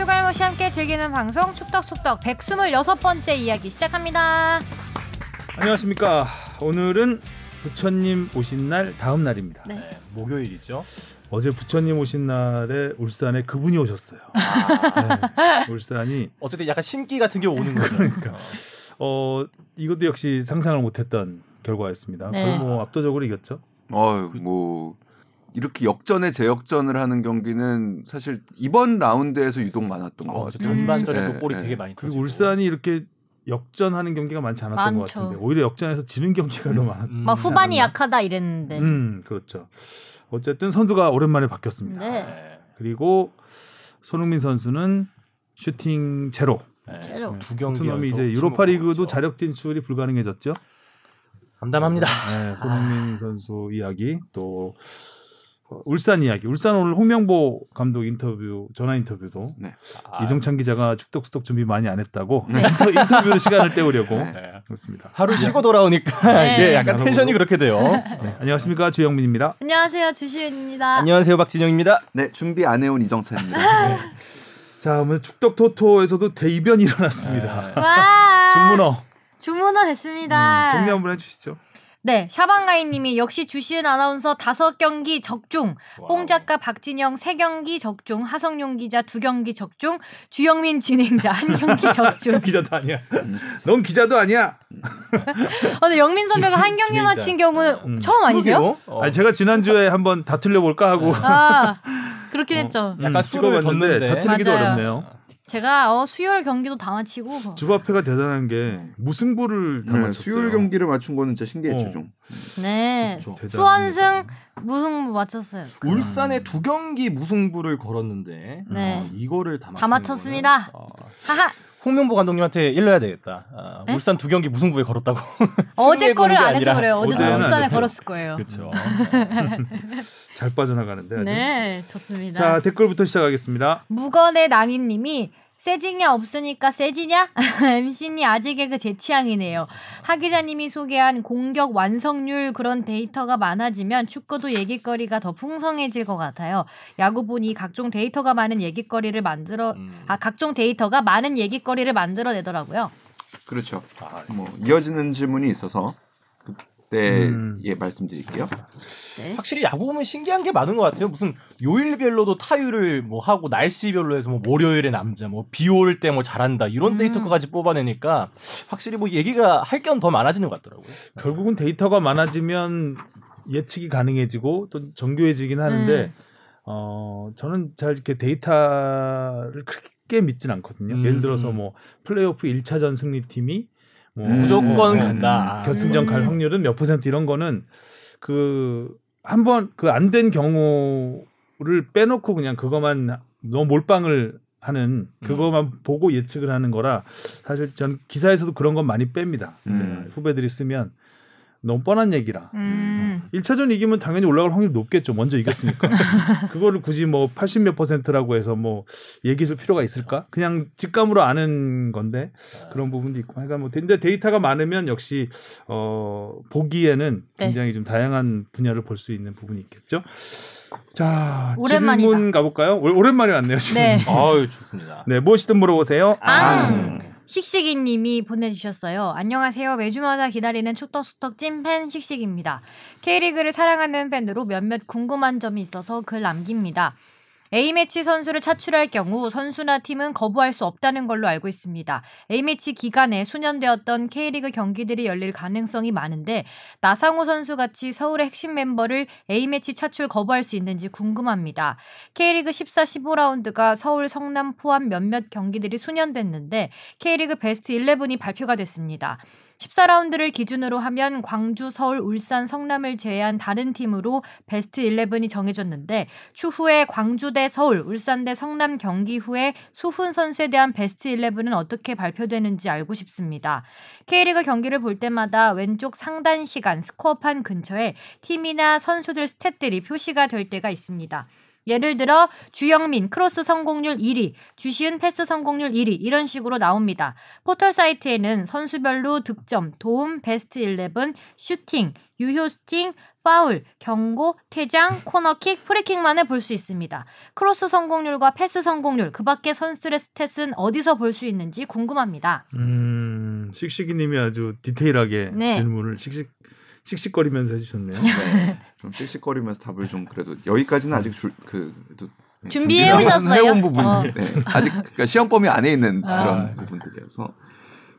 슈갈모 씨 함께 즐기는 방송 축덕축덕 126번째 이야기 시작합니다. 안녕하십니까. 오늘은 부처님 오신 날 다음 날입니다. 네. 네, 목요일이죠. 어제 부처님 오신 날에 울산에 그분이 오셨어요. 아, 네, 울산이 어쨌든 약간 신기 같은 게 오는 거죠. 그러니까. 어 이것도 역시 상상을 못했던 결과였습니다. 네. 거의 뭐 압도적으로 이겼죠. 어, 뭐 이렇게 역전에 재역전을 하는 경기는 사실 이번 라운드에서 유독 많았던 것 어, 같아요. 전반전에도 네, 골이 네. 되게 많이 그리고 터지고. 울산이 이렇게 역전하는 경기가 많지 않았던 것 많죠. 같은데 오히려 역전에서 지는 경기가 더 많았. 음, 막 후반이 않았나? 약하다 이랬는데. 음 그렇죠. 어쨌든 선수가 오랜만에 바뀌었습니다. 네. 네. 그리고 손흥민 선수는 슈팅 제로. 네. 제로. 두 경기 연속 이제 유로파 리그도 침묵 자력 진출이 불가능해졌죠. 담담합니다. 네, 손흥민 선수 이야기 또 어, 울산 이야기. 울산 오늘 홍명보 감독 인터뷰 전화 인터뷰도 네. 아, 이동찬 기자가 축덕수덕 준비 많이 안 했다고 네. 인터, 인터뷰로 시간을 때우려고 네. 그렇습니다. 하루 쉬고 돌아오니까 네. 이게 약간 나눠보고. 텐션이 그렇게 돼요. 네, 안녕하십니까 주영민입니다. 안녕하세요 주시은입니다. 안녕하세요 박진영입니다. 네, 준비 안 해온 이정찬입니다. 자, 오늘 축덕 토토에서도 대이변이 일어났습니다. 네. 와 중문어 주문어 됐습니다. 음, 정리 한번 해주시죠. 네 샤방가이님이 역시 주시은 아나운서 다섯 경기 적중, 뽕 작가 박진영 세 경기 적중, 하성룡 기자 두 경기 적중, 주영민 진행자 한 경기 적중. 기자도 아니야. 넌 기자도 아니야. 어, 근데 영민 선배가 한 경기 진행자. 마친 경우는 음. 처음 아니세요? 어. 아니, 제가 지난주에 한번 다 틀려볼까 하고 아 그렇긴 했죠. 음, 약간 수를 찍어봤는데 뒀는데. 다 틀리기도 맞아요. 어렵네요. 제가 어, 수요일 경기도 다 마치고 주바페가 대단한 게 무승부를 다 네, 맞췄어요. 수요일 경기를 맞춘 거는 진짜 신기했죠, 어. 좀. 네 그렇죠. 수원승 무승부 맞췄어요. 울산에 두 경기 무승부를 걸었는데 네. 어, 이거를 다, 다 맞췄습니다. 어, 하하 홍명보 감독님한테 일러야 되겠다. 아, 네? 울산 두 경기 무승부에 걸었다고. 어제 거를 안 해서 그래요. 어제 안 울산에. 걸었을 거예요. 그렇죠. 잘 빠져나가는데. 아주. 네 좋습니다. 자 댓글부터 시작하겠습니다. 무건의 낭인님이 세징야 없으니까 세지냐? MC님 아직 개그 제 취향이네요. 하 기자님이 소개한 공격 완성률 그런 데이터가 많아지면 축구도 얘기거리가 더 풍성해질 것 같아요. 야구 보니 각종 데이터가 많은 얘기거리를 만들어 음. 아 각종 데이터가 많은 얘기거리를 만들어내더라고요. 그렇죠. 아, 뭐 이어지는 질문이 있어서 그 때 음. 예 말씀드릴게요. 네. 확실히 야구 보면 신기한 게 많은 것 같아요. 무슨 요일별로도 타율을 뭐 하고 날씨별로 해서 뭐 월요일에 남자, 뭐 비 올 때 뭐 잘한다 이런 음. 데이터까지 뽑아내니까 확실히 뭐 얘기가 할 게 더 많아지는 것 같더라고요. 결국은 데이터가 많아지면 예측이 가능해지고 또 정교해지긴 하는데 음. 어 저는 잘 이렇게 데이터를 크게 믿진 않거든요. 음, 예를 들어서 음. 뭐 플레이오프 1차전 승리팀이 뭐 음. 무조건 뭐, 간다. 결승전 갈 음. 확률은 몇 퍼센트 이런 거는 그 한번 그 안 된 경우를 빼놓고 그냥 그것만 너무 몰빵을 하는 음. 그것만 보고 예측을 하는 거라 사실 전 기사에서도 그런 건 많이 뺍니다. 음. 후배들이 쓰면 너무 뻔한 얘기라. 음. 1차전 이기면 당연히 올라갈 확률이 높겠죠. 먼저 이겼으니까. 그거를 굳이 뭐 80 몇 퍼센트라고 해서 뭐 얘기해 줄 필요가 있을까? 그냥 직감으로 아는 건데 그런 부분도 있고. 그러니까 뭐 근데 데이터가 많으면 역시 어 보기에는 네. 굉장히 좀 다양한 분야를 볼 수 있는 부분이 있겠죠. 자, 오랜만이다. 질문 가볼까요? 오- 오랜만에 왔네요, 지금. 네. 아유 좋습니다. 네, 무엇이든 물어보세요. 앙. 식식이님이 보내주셨어요. 안녕하세요. 매주마다 기다리는 축덕수덕 찐팬 식식입니다. K리그를 사랑하는 팬으로 몇몇 궁금한 점이 있어서 글 남깁니다. A매치 선수를 차출할 경우 선수나 팀은 거부할 수 없다는 걸로 알고 있습니다. A매치 기간에 수년되었던 K리그 경기들이 열릴 가능성이 많은데 나상호 선수 같이 서울의 핵심 멤버를 A매치 차출 거부할 수 있는지 궁금합니다. K리그 14, 15라운드가 서울, 성남, 포함 몇몇 경기들이 수년됐는데 K리그 베스트 11이 발표가 됐습니다. 14라운드를 기준으로 하면 광주, 서울, 울산, 성남을 제외한 다른 팀으로 베스트 11이 정해졌는데 추후에 광주 대 서울, 울산 대 성남 경기 후에 수훈 선수에 대한 베스트 11은 어떻게 발표되는지 알고 싶습니다. K리그 경기를 볼 때마다 왼쪽 상단 시간 스코어판 근처에 팀이나 선수들 stat들이 표시가 될 때가 있습니다. 예를 들어 주영민 크로스 성공률 1위, 주시은 패스 성공률 1위 이런 식으로 나옵니다. 포털 사이트에는 선수별로 득점, 도움, 베스트 11, 슈팅, 유효 슈팅, 파울, 경고, 퇴장, 코너킥, 프리킥만을 볼 수 있습니다. 크로스 성공률과 패스 성공률, 그 밖의 선수들의 stat은 어디서 볼 수 있는지 궁금합니다. 음, 씩씩이님이 아주 디테일하게 네. 질문을 씩씩 씩씩거리면서 해주셨네요. 네. 좀 씩씩거리면서 답을 좀 그래도 여기까지는 아직 줄, 그, 그래도 네, 준비해 오셨어요? 해온 부분, 어. 네. 아직 그러니까 시험 범위 안에 있는 아. 그런 부분들이어서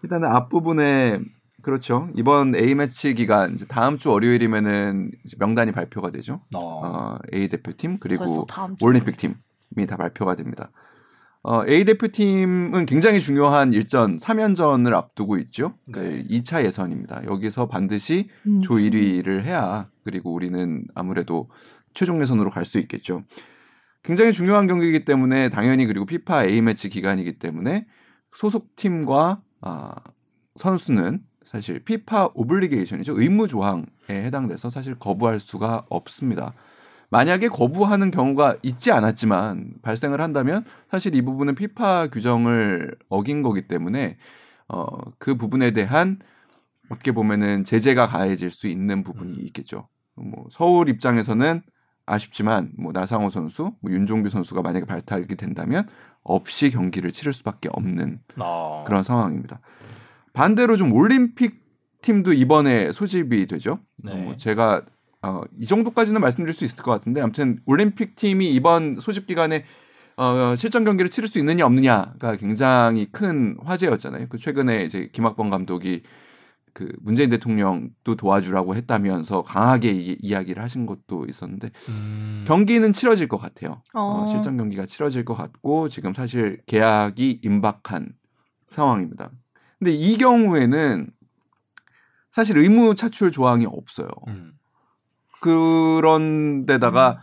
일단은 앞 부분에 그렇죠. 이번 A 매치 기간 이제 다음 주 월요일이면은 이제 명단이 발표가 되죠. 어. 어, A 대표팀 그리고. 올림픽 팀이 다 발표가 됩니다. 어, A 대표팀은 굉장히 중요한 일전 3연전을 앞두고 있죠. 네. 2차 예선입니다. 여기서 반드시 음, 조 1위를 해야 그리고 우리는 아무래도 최종 예선으로 갈 수 있겠죠. 굉장히 중요한 경기이기 때문에 당연히 그리고 피파 A 매치 기간이기 때문에 소속 팀과 아, 선수는 사실 피파 오블리게이션이죠 의무 조항에 해당돼서 사실 거부할 수가 없습니다. 만약에 거부하는 경우가 있지 않았지만 발생을 한다면 사실 이 부분은 피파 규정을 어긴 거기 때문에 어, 그 부분에 대한 어떻게 보면은 제재가 가해질 수 있는 부분이 있겠죠. 뭐 서울 입장에서는 아쉽지만 뭐 나상호 선수, 뭐 윤종규 선수가 만약에 발탁이 된다면 없이 경기를 치를 수밖에 없는 어. 그런 상황입니다. 반대로 좀 올림픽 팀도 이번에 소집이 되죠. 네. 어, 뭐 제가 어, 이 정도까지는 말씀드릴 수 있을 것 같은데 아무튼 올림픽 팀이 이번 소집 기간에 어, 실전 경기를 치를 수 있느냐 없느냐가 굉장히 큰 화제였잖아요. 그 최근에 이제 김학범 감독이 그 문재인 대통령도 도와주라고 했다면서 강하게 이, 이야기를 하신 것도 있었는데 음. 경기는 치러질 것 같아요. 어. 어, 실전 경기가 치러질 것 같고 지금 사실 계약이 임박한 상황입니다. 근데 이 경우에는 사실 의무 차출 조항이 없어요. 음. 그런 데다가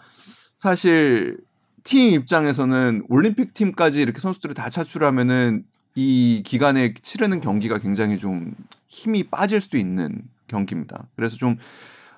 사실 팀 입장에서는 올림픽 팀까지 이렇게 선수들을 다 차출하면은 이 기간에 치르는 경기가 굉장히 좀 힘이 빠질 수 있는 경기입니다. 그래서 좀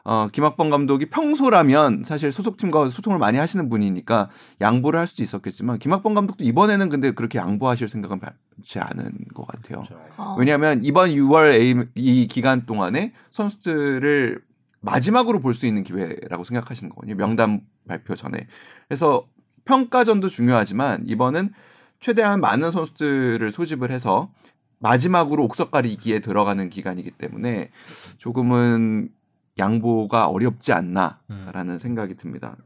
어, 김학범 감독이 평소라면 사실 소속팀과 소통을 많이 하시는 분이니까 양보를 할 수도 있었겠지만 김학범 감독도 이번에는 근데 그렇게 양보하실 생각은 받지 않은 것 같아요. 그렇죠. 어. 왜냐하면 이번 6월 A, 이 기간 동안에 선수들을 마지막으로 볼 수 있는 기회라고 생각하시는 거거든요. 명단 발표 전에. 그래서 평가전도 중요하지만 이번은 최대한 많은 선수들을 소집을 해서 마지막으로 옥석 가리기에 들어가는 기간이기 때문에 조금은 양보가 어렵지 않나라는 생각이 듭니다.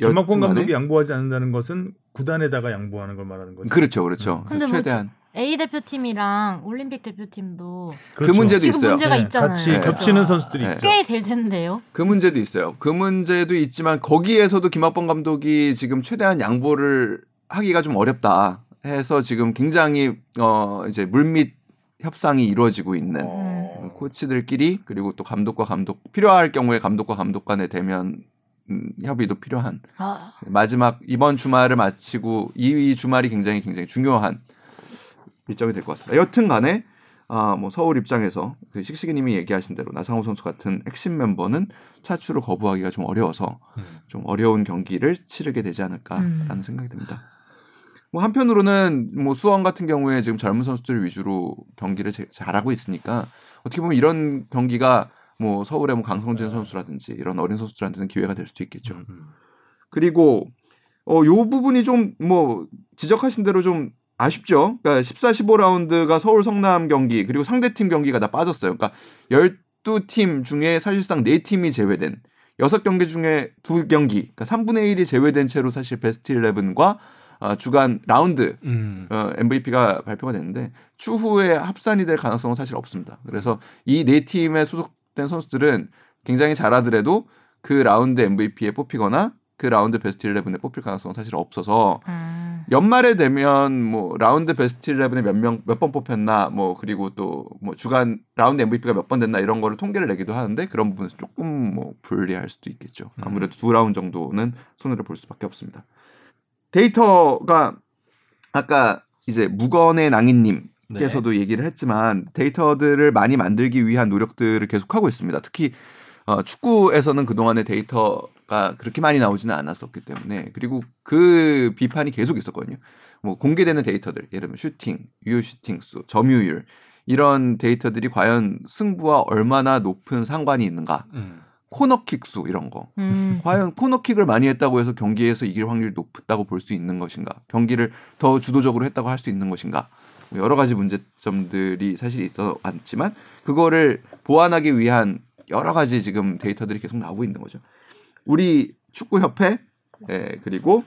여튼간에 감독이 양보하지 않는다는 것은 구단에다가 양보하는 걸 말하는 거죠. 그렇죠, 그렇죠. 근데 그래서 뭐 최대한 A 대표팀이랑 올림픽 대표팀도 그 문제도 지금 있어요. 문제가 네, 있잖아요. 같이 네. 겹치는 선수들이 네. 있죠. 꽤될 텐데요. 그 문제도 있어요. 그 문제도 있지만 거기에서도 김학범 감독이 지금 최대한 양보를 하기가 좀 어렵다 해서 지금 굉장히 어 이제 물밑 협상이 이루어지고 있는 어. 코치들끼리 그리고 또 감독과 감독 필요할 경우에 감독과 감독 간의 대면 음, 협의도 필요한 아, 마지막 이번 주말을 마치고 이 주말이 굉장히 굉장히 중요한 일정이 될 것 같습니다. 여튼 간에 아, 뭐 서울 입장에서 그 식식이님이 얘기하신 대로 나상호 선수 같은 핵심 멤버는 차출을 거부하기가 좀 어려워서 음. 좀 어려운 경기를 치르게 되지 않을까라는 음. 생각이 듭니다. 뭐 한편으로는 뭐 수원 같은 경우에 지금 젊은 선수들 위주로 경기를 제- 잘하고 있으니까 어떻게 보면 이런 경기가 뭐 서울의 뭐 강성진 선수라든지 이런 어린 선수들한테는 기회가 될 수도 있겠죠. 음. 그리고 어 요 부분이 좀 뭐 지적하신 대로 좀 아쉽죠. 그러니까 14, 15라운드가 서울 성남 경기 그리고 상대팀 경기가 다 빠졌어요. 그러니까 12팀 중에 사실상 4팀이 제외된 6경기 중에 2경기, 그러니까 3분의 1이 제외된 채로 사실 베스트 11과 어, 주간 라운드 음. 어, MVP가 발표가 됐는데 추후에 합산이 될 가능성은 사실 없습니다. 그래서 이 네 팀에 소속된 선수들은 굉장히 잘하더라도 그 라운드 MVP에 뽑히거나 그 라운드 베스트 11에 뽑힐 가능성은 사실 없어서 음. 연말에 되면 뭐 라운드 베스트 11에 몇 명 몇 번 뽑혔나 뭐 그리고 또 뭐 주간 라운드 MVP가 몇 번 됐나 이런 거를 통계를 내기도 하는데 그런 부분에서 조금 뭐 불리할 수도 있겠죠. 아무래도 두 라운드 정도는 손해를 볼 수밖에 없습니다. 데이터가 아까 이제 무건의 낭인님 께서도 얘기를 했지만 데이터들을 많이 만들기 위한 노력들을 계속하고 있습니다. 특히 어, 축구에서는 그동안의 데이터가 그렇게 많이 나오지는 않았었기 때문에 그리고 그 비판이 계속 있었거든요. 뭐 공개되는 데이터들, 예를 들면 슈팅, 유효 슈팅 수, 점유율 이런 데이터들이 과연 승부와 얼마나 높은 상관이 있는가? 음. 코너킥 수 이런 거. 음. 과연 코너킥을 많이 했다고 해서 경기에서 이길 확률이 높다고 볼 수 있는 것인가? 경기를 더 주도적으로 했다고 할 수 있는 것인가? 뭐 여러 가지 문제점들이 사실 있어 왔지만 그거를 보완하기 위한 여러 가지 지금 데이터들이 계속 나오고 있는 거죠. 우리 축구 협회 예, 그리고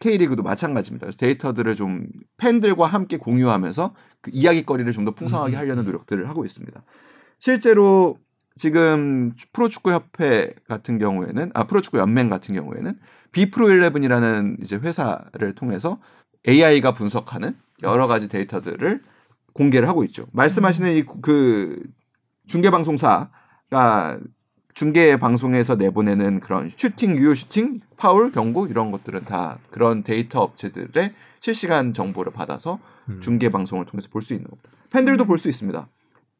K리그도 마찬가지입니다. 그래서 데이터들을 좀 팬들과 함께 공유하면서 그 이야기거리를 좀 더 풍성하게 하려는 노력들을 하고 있습니다. 실제로 지금 프로축구 협회 같은 경우에는 아 프로축구 연맹 같은 경우에는 비프로 11이라는 이제 회사를 통해서 AI가 분석하는 여러 가지 데이터들을 공개를 하고 있죠. 말씀하시는 이 그 중계 방송사 가 중계 방송에서 내보내는 그런 슈팅, 유효 슈팅, 파울, 경고 이런 것들은 다 그런 데이터 업체들의 실시간 정보를 받아서 음. 중계 방송을 통해서 볼 수 있는 겁니다. 팬들도 볼수 있습니다.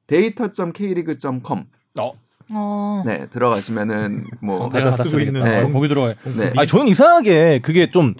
data.kleague.com 어, 어. 네 들어가시면은 뭐 내가 내가 쓰고 있는 네. 거기 들어가. 네. 아니 저는 이상하게 그게 좀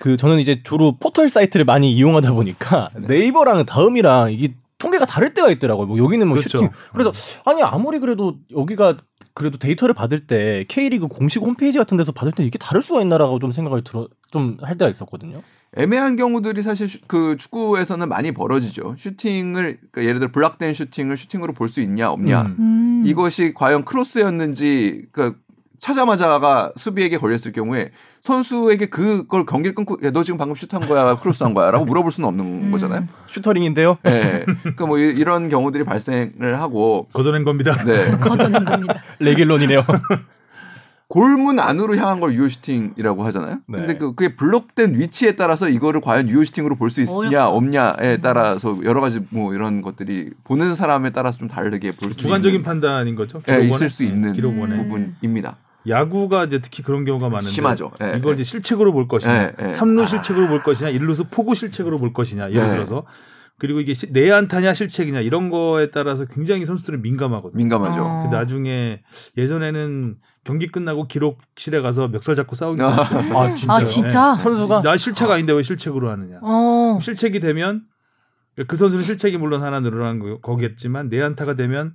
그 저는 이제 주로 포털 사이트를 많이 이용하다 보니까 네이버랑 다음이랑 이게 통계가 다를 때가 있더라고요. 뭐 여기는 뭐 그렇죠. 슈팅. 그래서 아니 아무리 그래도 여기가 그래도 데이터를 받을 때 K리그 공식 홈페이지 같은 데서 받을 때 이게 다를 수가 있나라고 좀 생각을 들어 좀 할 때가 있었거든요. 애매한 경우들이 사실 슈- 그 축구에서는 많이 벌어지죠. 슈팅을 그러니까 예를 들어 블락된 슈팅을 슈팅으로 볼 수 있냐 없냐 음. 음. 이것이 과연 크로스였는지 그러니까 차자마자가 수비에게 걸렸을 경우에 선수에게 그걸 경기를 끊고 야, 너 지금 방금 슛한 거야 크로스한 거야라고 물어볼 수는 없는 음. 거잖아요. 슈터링인데요. 네. 그러니까 뭐 이- 이런 경우들이 발생을 하고 걷어낸 겁니다. 네. 걷어낸 겁니다. 레길론이네요. 골문 안으로 향한 걸 유효 슈팅이라고 하잖아요. 네. 근데 그 그게 블록된 위치에 따라서 이거를 과연 유효 슈팅으로 볼 수 있냐. 없냐에 따라서 여러 가지 뭐 이런 것들이 보는 사람에 따라서 좀 다르게 볼수 주관적인 판단인 거죠. 네, 기록원에? 있을 수 있는 기록원에 음. 부분입니다. 야구가 이제 특히 그런 경우가 많은데 심하죠. 예, 이걸 예. 이제 실책으로 볼 것이냐, 예, 예. 삼루 아. 실책으로 볼 것이냐, 일루수 포구 실책으로 볼 것이냐 예를 네. 들어서 그리고 이게 시- 내안타냐 실책이냐 이런 거에 따라서 굉장히 선수들은 민감하거든요. 민감하죠. 어. 근데 나중에 예전에는 경기 끝나고 기록실에 가서 멱살 잡고 싸우기도 아. 했어요. 아 진짜요? 아 진짜. 선수가 나 실책 아닌데 왜 실책으로 하느냐. 어. 실책이 되면 그 선수는 실책이 물론 하나 거- 거겠지만 내안타가 되면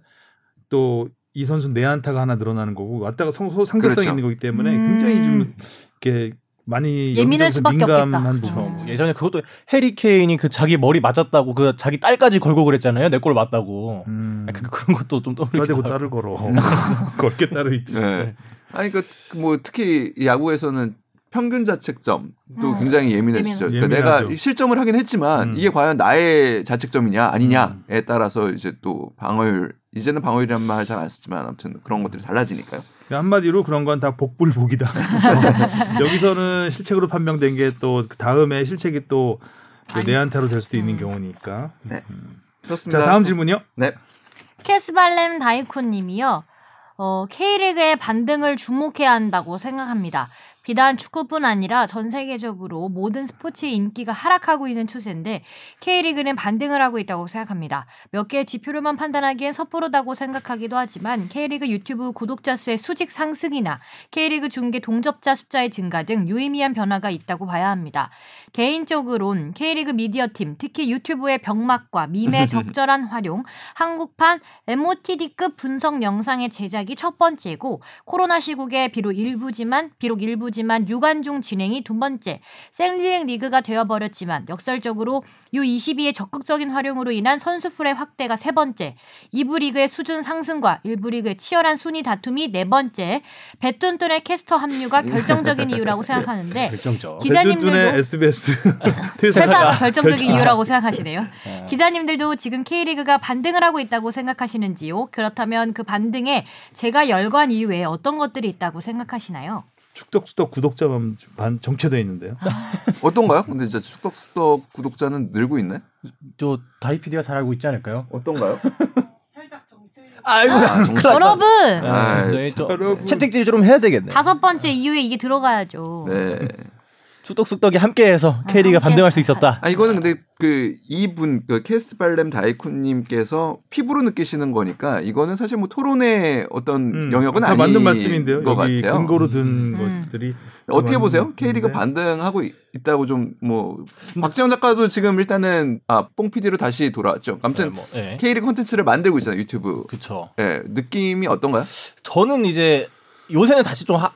또 이 선수는 내안타가 하나 늘어나는 거고 왔다가 성, 소- 상대성이 그렇죠. 있는 거기 때문에 음. 굉장히 좀 이렇게 많이 예민할 수밖에 민감한 없겠다. 음. 예전에 그것도 해리 케인이 그 자기 머리 맞았다고 그 자기 딸까지 걸고 그랬잖아요. 내 골 맞다고. 음. 그, 그런 것도 좀 나대고 하고. 딸을 걸어. 걸게 딸을 있지. 네. 아니 그뭐 특히 이 야구에서는 평균 자책점도 어. 굉장히 예민해지죠. 예민- 그러니까 예민하죠. 내가 실점을 하긴 했지만 음. 이게 과연 나의 자책점이냐 아니냐에 따라서 이제 또 방어율 이제는 방어율이란 말 잘 안 쓰지만 아무튼 그런 것들이 달라지니까요. 한마디로 그런 건 다 복불복이다. 여기서는 실책으로 판명된 게 또 다음에 실책이 또 아니. 내한타로 될 수도 있는 음. 경우니까. 네. 자 그렇습니다. 다음 질문이요. 네. 캐스발렘 다이쿠님이요. 어, K리그의 반등을 주목해야 한다고 생각합니다. 비단 축구뿐 아니라 전 세계적으로 모든 스포츠의 인기가 하락하고 있는 추세인데 K리그는 반등을 하고 있다고 생각합니다. 몇 개의 지표로만 판단하기엔 섣부르다고 생각하기도 하지만 K리그 유튜브 구독자 수의 수직 상승이나 K리그 중계 동접자 숫자의 증가 등 유의미한 변화가 있다고 봐야 합니다. 개인적으론 K리그 미디어 팀, 특히 유튜브의 병맛과 밈의 적절한 활용, 한국판 MOTD급 분석 영상의 제작이 첫 번째고 코로나 시국에 비록 일부지만 비록 일부지만 유관중 진행이 두 번째. 생리랭 리그가 되어버렸지만 역설적으로 U22의 적극적인 활용으로 인한 선수풀의 확대가 세 번째. 2부 리그의 수준 상승과 1부 리그의 치열한 순위 다툼이 네 번째. 배뚠뚠의 캐스터 합류가 결정적인 이유라고 생각하는데 결정적. 기자님들도- 배 SBS 퇴사가 회사가 결정적인 이유라고 생각하시네요. 네. 기자님들도 지금 K리그가 반등을 하고 있다고 생각하시는지요? 그렇다면 그 반등에 제가 열관 이유에 어떤 것들이 있다고 생각하시나요? 축덕수덕 구독자만 반 정체돼 있는데요. 어떤가요? 근데 진짜 축덕숙덕 구독자는 늘고 있네. 저 다이피디가 잘 알고 있지 않을까요? 어떤가요? 아이고. 아, 정말. 여러분 아, 여러분. 채찍질 좀 해야 되겠네. 다섯 번째 이유에 이게 들어가야죠. 네. 추떡쑥떡이 함께해서 K리가 함께 반등할 수 있었다. 아 이거는 근데 그 이분 그 케스 발렘 다이쿤님께서 피부로 느끼시는 거니까 이거는 사실 뭐 토론의 어떤 음, 영역은 다 아닌 맞는 말씀인데요. 것 여기 같아요. 근거로 든 음. 것들이 어떻게 맞는 보세요? 말씀인데. K리가 반등하고 있- 있다고 좀 뭐 박지영 작가도 지금 일단은 아뽕 PD로 다시 돌아왔죠. 아무튼 네, 뭐, 예. K리그 콘텐츠를 만들고 있잖아요 유튜브. 그쵸. 예 느낌이 어떤가요? 저는 이제 요새는 다시 좀 하-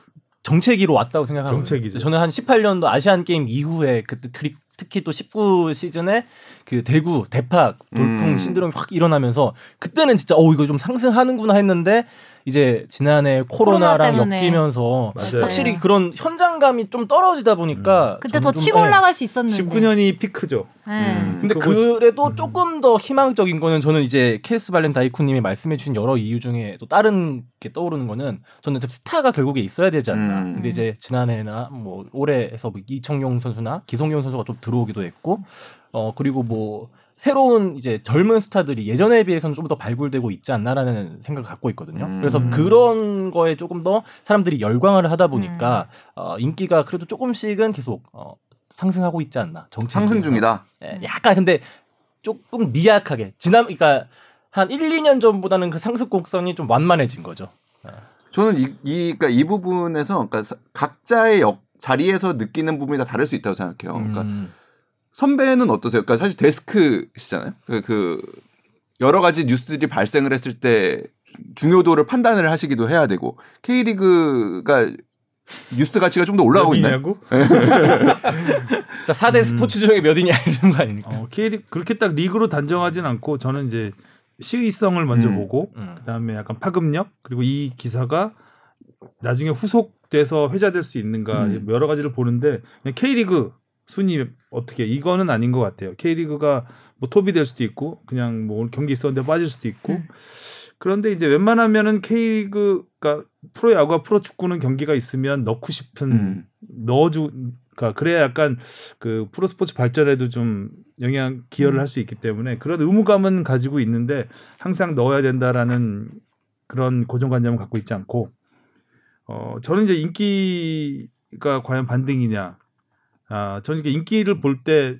정체기로 왔다고 생각하거든요. 정체기죠. 저는 한 18년도 아시안 게임 이후에 그때 트리- 특히 또 19 시즌에 그 대구 대팍 돌풍 음. 신드롬이 확 일어나면서 그때는 진짜 어 이거 좀 상승하는구나 했는데 이제 지난해 코로나 코로나랑 때문에. 엮이면서 맞아요. 확실히 그런 현장감이 좀 떨어지다 보니까 그때 저는 더 좀, 치고 예. 올라갈 수 있었는데. 19년이 피크죠. 네. 음. 근데 그거 그래도 음. 조금 더 희망적인 거는 저는 이제 케이스 발렘 다이쿠님이 말씀해 주신 여러 이유 중에 또 다른 게 떠오르는 거는 저는 좀 스타가 결국에 있어야 되지 않나. 음. 근데 이제 지난해나 뭐 올해에서 뭐 이청용 선수나 기성용 선수가 좀 들어오기도 했고, 어 그리고 뭐 새로운 이제 젊은 스타들이 예전에 비해서는 좀 더 발굴되고 있지 않나라는 생각을 갖고 있거든요. 음. 그래서 그런 거에 조금 더 사람들이 열광을 하다 보니까 어, 인기가 그래도 조금씩은 계속 어, 상승하고 있지 않나. 정치 상승 중이다. 예, 약간 근데 조금 미약하게 지난 그러니까 한 1, 2년 전보다는 그 상승 곡선이 좀 완만해진 거죠. 저는 이, 이, 그러니까 이 부분에서 그러니까 사- 각자의 역, 자리에서 느끼는 부분이 다 다를 수 있다고 생각해요. 그러니까 음. 선배는 어떠세요? 그러니까 사실 데스크시잖아요. 그, 그 여러 가지 뉴스들이 발생을 했을 때 중요도를 판단을 하시기도 해야 되고 K리그가 뉴스 가치가 좀 더 올라가고 있나요? 몇이냐고? 자 4대 스포츠 중에 몇 위냐 이런 거 아닙니까? 어, K리 그렇게 딱 리그로 단정하진 않고 저는 이제 시의성을 먼저 음. 보고 음. 그다음에 약간 파급력 그리고 이 기사가 나중에 후속돼서 회자될 수 있는가 음. 여러 가지를 보는데 그냥 K리그 순위 어떻게 이거는 아닌 것 같아요. K리그가 뭐 톱이 될 수도 있고 그냥 뭐 경기 있었는데 빠질 수도 있고 음. 그런데 이제 웬만하면은 K리그가 프로야구와 프로축구는 경기가 있으면 넣고 싶은 음. 넣어주 그러니까 그래야 약간 그 프로스포츠 발전에도 좀 영향 기여를 음. 할수 있기 때문에 그런 의무감은 가지고 있는데 항상 넣어야 된다라는 그런 고정관념을 갖고 있지 않고 어 저는 이제 인기가 과연 반등이냐 아 저는 이게 인기를 볼 때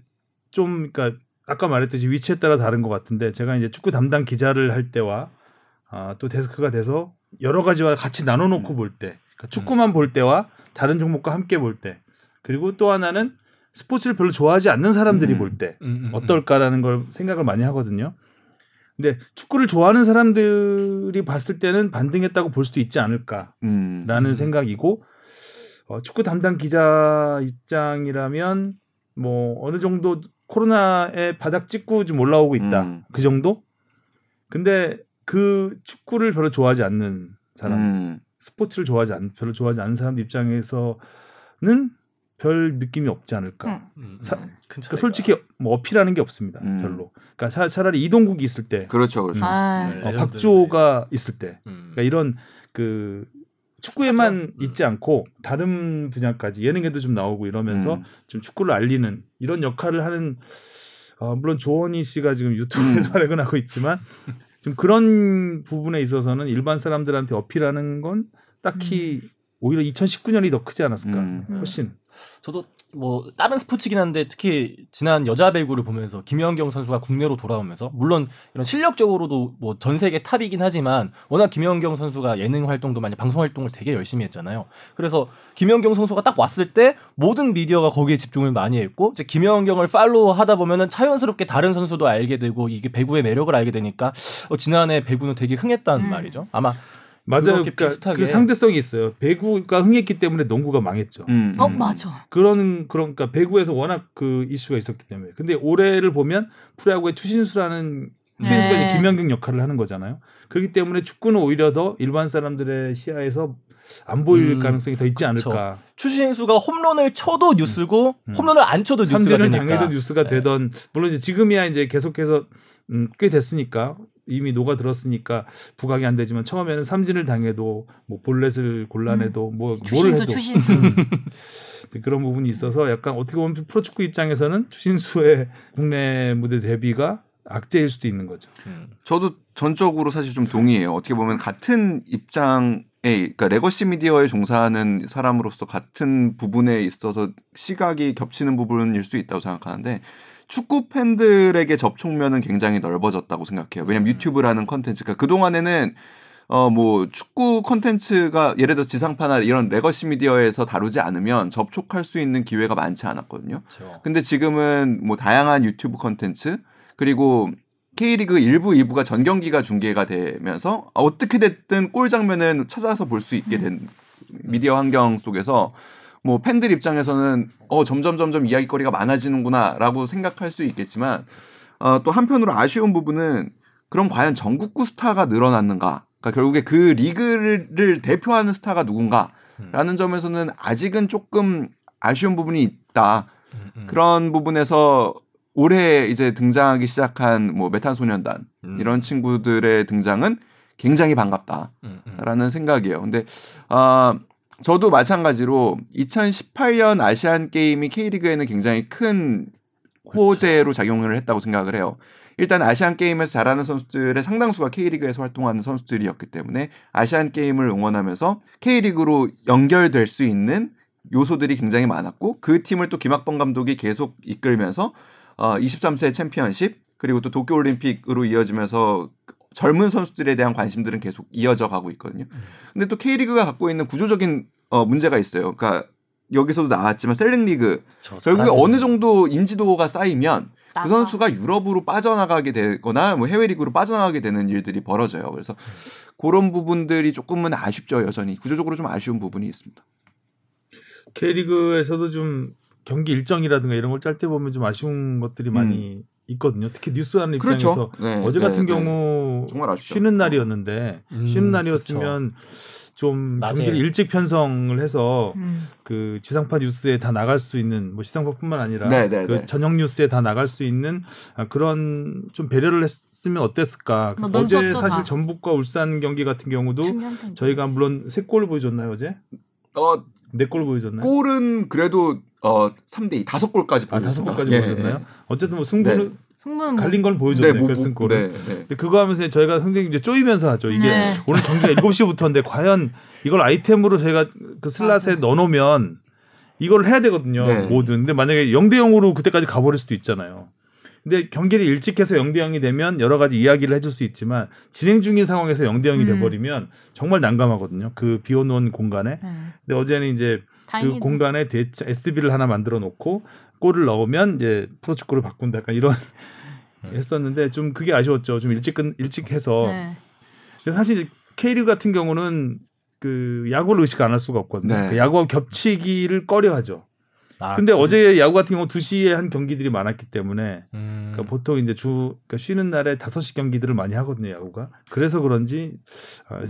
좀 그러니까 아까 말했듯이 위치에 따라 다른 것 같은데 제가 이제 축구 담당 기자를 할 때와 아, 또 데스크가 돼서 여러 가지와 같이 나눠 놓고 볼 때, 그러니까 축구만 볼 때와 다른 종목과 함께 볼 때, 그리고 또 하나는 스포츠를 별로 좋아하지 않는 사람들이 음. 볼때 음, 음, 어떨까라는 걸 생각을 많이 하거든요. 근데 축구를 좋아하는 사람들이 봤을 때는 반등했다고 볼 수도 있지 않을까라는 음. 음. 생각이고 어, 축구 담당 기자 입장이라면 뭐 어느 정도 코로나에 바닥 찍고 좀 올라오고 있다 음. 그 정도. 근데 그 축구를 별로 좋아하지 않는 사람, 음. 스포츠를 좋아하지 않 별로 좋아하지 않는 사람들 입장에서는 별 느낌이 없지 않을까. 응. 음, 사- 그러니까 차이가. 솔직히 뭐 어필하는 게 없습니다. 음. 별로. 그러니까 차, 차라리 이동국이 있을 때, 그렇죠, 그렇죠. 아, 네. 어, 레전드. 박주호가 있을 때, 음. 그러니까 이런 그 축구에만. 음. 있지 않고 다른 분야까지 예능에도 좀 나오고 이러면서 음. 좀 축구를 알리는 이런 역할을 하는 어, 물론 조원희 씨가 지금 유튜브에 음. 활약은 하고 있지만 좀 그런 부분에 있어서는 일반 사람들한테 어필하는 건 딱히 오히려 2019년이 더 크지 않았을까 음. 훨씬 저도 뭐 다른 스포츠긴 한데 특히 지난 여자 배구를 보면서 김연경 선수가 국내로 돌아오면서 물론 이런 실력적으로도 뭐 전 세계 탑이긴 하지만 워낙 김연경 선수가 예능 활동도 많이 방송 활동을 되게 열심히 했잖아요. 그래서 김연경 선수가 딱 왔을 때 모든 미디어가 거기에 집중을 많이 했고 이제 김연경을 팔로우 하다 보면은 자연스럽게 다른 선수도 알게 되고 이게 배구의 매력을 알게 되니까 어, 지난해 배구는 되게 흥했다는 음. 말이죠. 아마 맞아요. 그러니까 비슷하게. 그 상대성이 있어요. 배구가 흥했기 때문에 농구가 망했죠. 음. 어 음. 맞아. 그런 그런 그러니까 배구에서 워낙 그 이슈가 있었기 때문에. 근데 올해를 보면 프로야구의 추신수라는 추신수가 네. 이제 김연경 역할을 하는 거잖아요. 그렇기 때문에 축구는 오히려 더 일반 사람들의 시야에서 안 보일 음, 가능성이 더 있지 그쵸. 않을까. 추신수가 홈런을 쳐도 뉴스고 음. 홈런을 안 쳐도 뉴스가 되니까. 당해도 뉴스가 네. 되던 물론 이제 지금이야 이제 계속해서 음, 꽤 됐으니까 이미 녹아 들었으니까 부각이 안 되지만 처음에는 삼진을 당해도 뭐 볼넷을 골라내도 뭐뭘 추신수 해도 추신수. 음. 그런 부분이 있어서 약간 어떻게 보면 프로축구 입장에서는 추신수의 국내 무대 데뷔가 악재일 수도 있는 거죠. 음. 저도 전적으로 사실 좀 동의해요. 어떻게 보면 같은 입장에 그러니까 레거시 미디어에 종사하는 사람으로서 같은 부분에 있어서 시각이 겹치는 부분일 수 있다고 생각하는데 축구 팬들에게 접촉면은 굉장히 넓어졌다고 생각해요. 왜냐면 음. 유튜브라는 컨텐츠가 그 동안에는 어 뭐 축구 컨텐츠가 예를 들어 지상파나 이런 레거시 미디어에서 다루지 않으면 접촉할 수 있는 기회가 많지 않았거든요. 그렇죠. 근데 지금은 뭐 다양한 유튜브 컨텐츠 그리고 K리그 1부, 2부가 전 경기가 중계가 되면서 어떻게 됐든 골 장면은 찾아서 볼 수 있게 된 미디어 환경 속에서 뭐 팬들 입장에서는 어 점점 점점 이야기거리가 많아지는구나라고 생각할 수 있겠지만 어, 또 한편으로 아쉬운 부분은 그럼 과연 전국구 스타가 늘어났는가? 그러니까 결국에 그 리그를 대표하는 스타가 누군가라는 점에서는 아직은 조금 아쉬운 부분이 있다. 음, 음. 그런 부분에서 올해 이제 등장하기 시작한 뭐 메탄 소년단 음. 이런 친구들의 등장은 굉장히 반갑다라는. 생각이에요. 근데 아 저도 마찬가지로 2018년 아시안 게임이 K리그에는 굉장히 큰 호재로 작용을 했다고 생각을 해요. 일단 아시안 게임에서 잘하는 선수들의 상당수가 K리그에서 활동하는 선수들이었기 때문에 아시안 게임을 응원하면서 K리그로 연결될 수 있는 요소들이 굉장히 많았고 그 팀을 또 김학범 감독이 계속 이끌면서 어 23세 챔피언십 그리고 또 도쿄 올림픽으로 이어지면서 젊은 선수들에 대한 관심들은 계속 이어져 가고 있거든요. 근데 또 K리그가 갖고 있는 구조적인 어 문제가 있어요. 그러니까 여기서도 나왔지만 셀렉 리그 저 결국에 어느 정도 인지도가 쌓이면 그 나가. 선수가 유럽으로 빠져나가게 되거나 뭐 해외 리그로 빠져나가게 되는 일들이 벌어져요. 그래서 그런 부분들이 조금은 아쉽죠, 여전히. 구조적으로 좀 아쉬운 부분이 있습니다. K리그에서도 좀 경기 일정이라든가 이런 걸 짤 때 보면 좀 아쉬운 것들이 많이 있거든요. 특히 뉴스하는 입장에서 음. 그렇죠. 네, 어제 네, 같은 네. 경우 정말 아쉽죠. 쉬는 날이었는데 음, 쉬는 날이었으면 좀 낮에. 경기를 일찍 편성을 해서 음. 그 지상파 뉴스에 다 나갈 수 있는 뭐 지상파뿐만 아니라 네, 네, 그 네. 저녁 뉴스에 다 나갈 수 있는 아, 그런 좀 배려를 했으면 어땠을까. 뭐 어제 사실 다. 전북과 울산 경기 같은 경우도. 저희가 물론 세골 보여줬나요 어제? 어, 네골 보여줬나요? 골은 그래도 어 3대 2 다섯 골까지 아 다섯. 골까지 예, 보여줬나요? 예. 어쨌든 뭐 승부는 승부는 뭐 갈린 건 네, 보여줬네요 뭐, 결승골은. 네, 네. 근데 그거 하면서 저희가 굉장히 이제 쪼이면서 하죠. 이게 네. 오늘 경기가 7시부터인데 과연 이걸 아이템으로 저희가 그 슬롯에 맞아. 넣어 놓으면 이걸 해야 되거든요. 네. 뭐든. 근데 만약에 0대 0으로 그때까지 가버릴 수도 있잖아요. 근데 경기를 일찍 해서 0대 0이 되면 여러 가지 이야기를 해줄 수 있지만 진행 중인 상황에서 0대 0이 음. 돼버리면 정말 난감하거든요. 그 비워놓은 공간에. 네. 근데 어제는 이제 그 다행히도. 공간에 대체 SB를 하나 만들어 놓고 골을 넣으면 이제 프로축구를 바꾼다 약간 이런 했었는데 좀 그게 아쉬웠죠. 좀 일찍 끝 일찍 해서 네. 사실 K리그 같은 경우는 그 야구를 의식 안 할 수가 없거든요. 네. 그 야구와 겹치기를 꺼려하죠. 아, 근데 그- 어제 야구 같은 경우 2시에 한 경기들이 많았기 때문에 음. 그러니까 보통 이제 주 그러니까 쉬는 날에 5시 경기들을 많이 하거든요, 야구가. 그래서 그런지 아,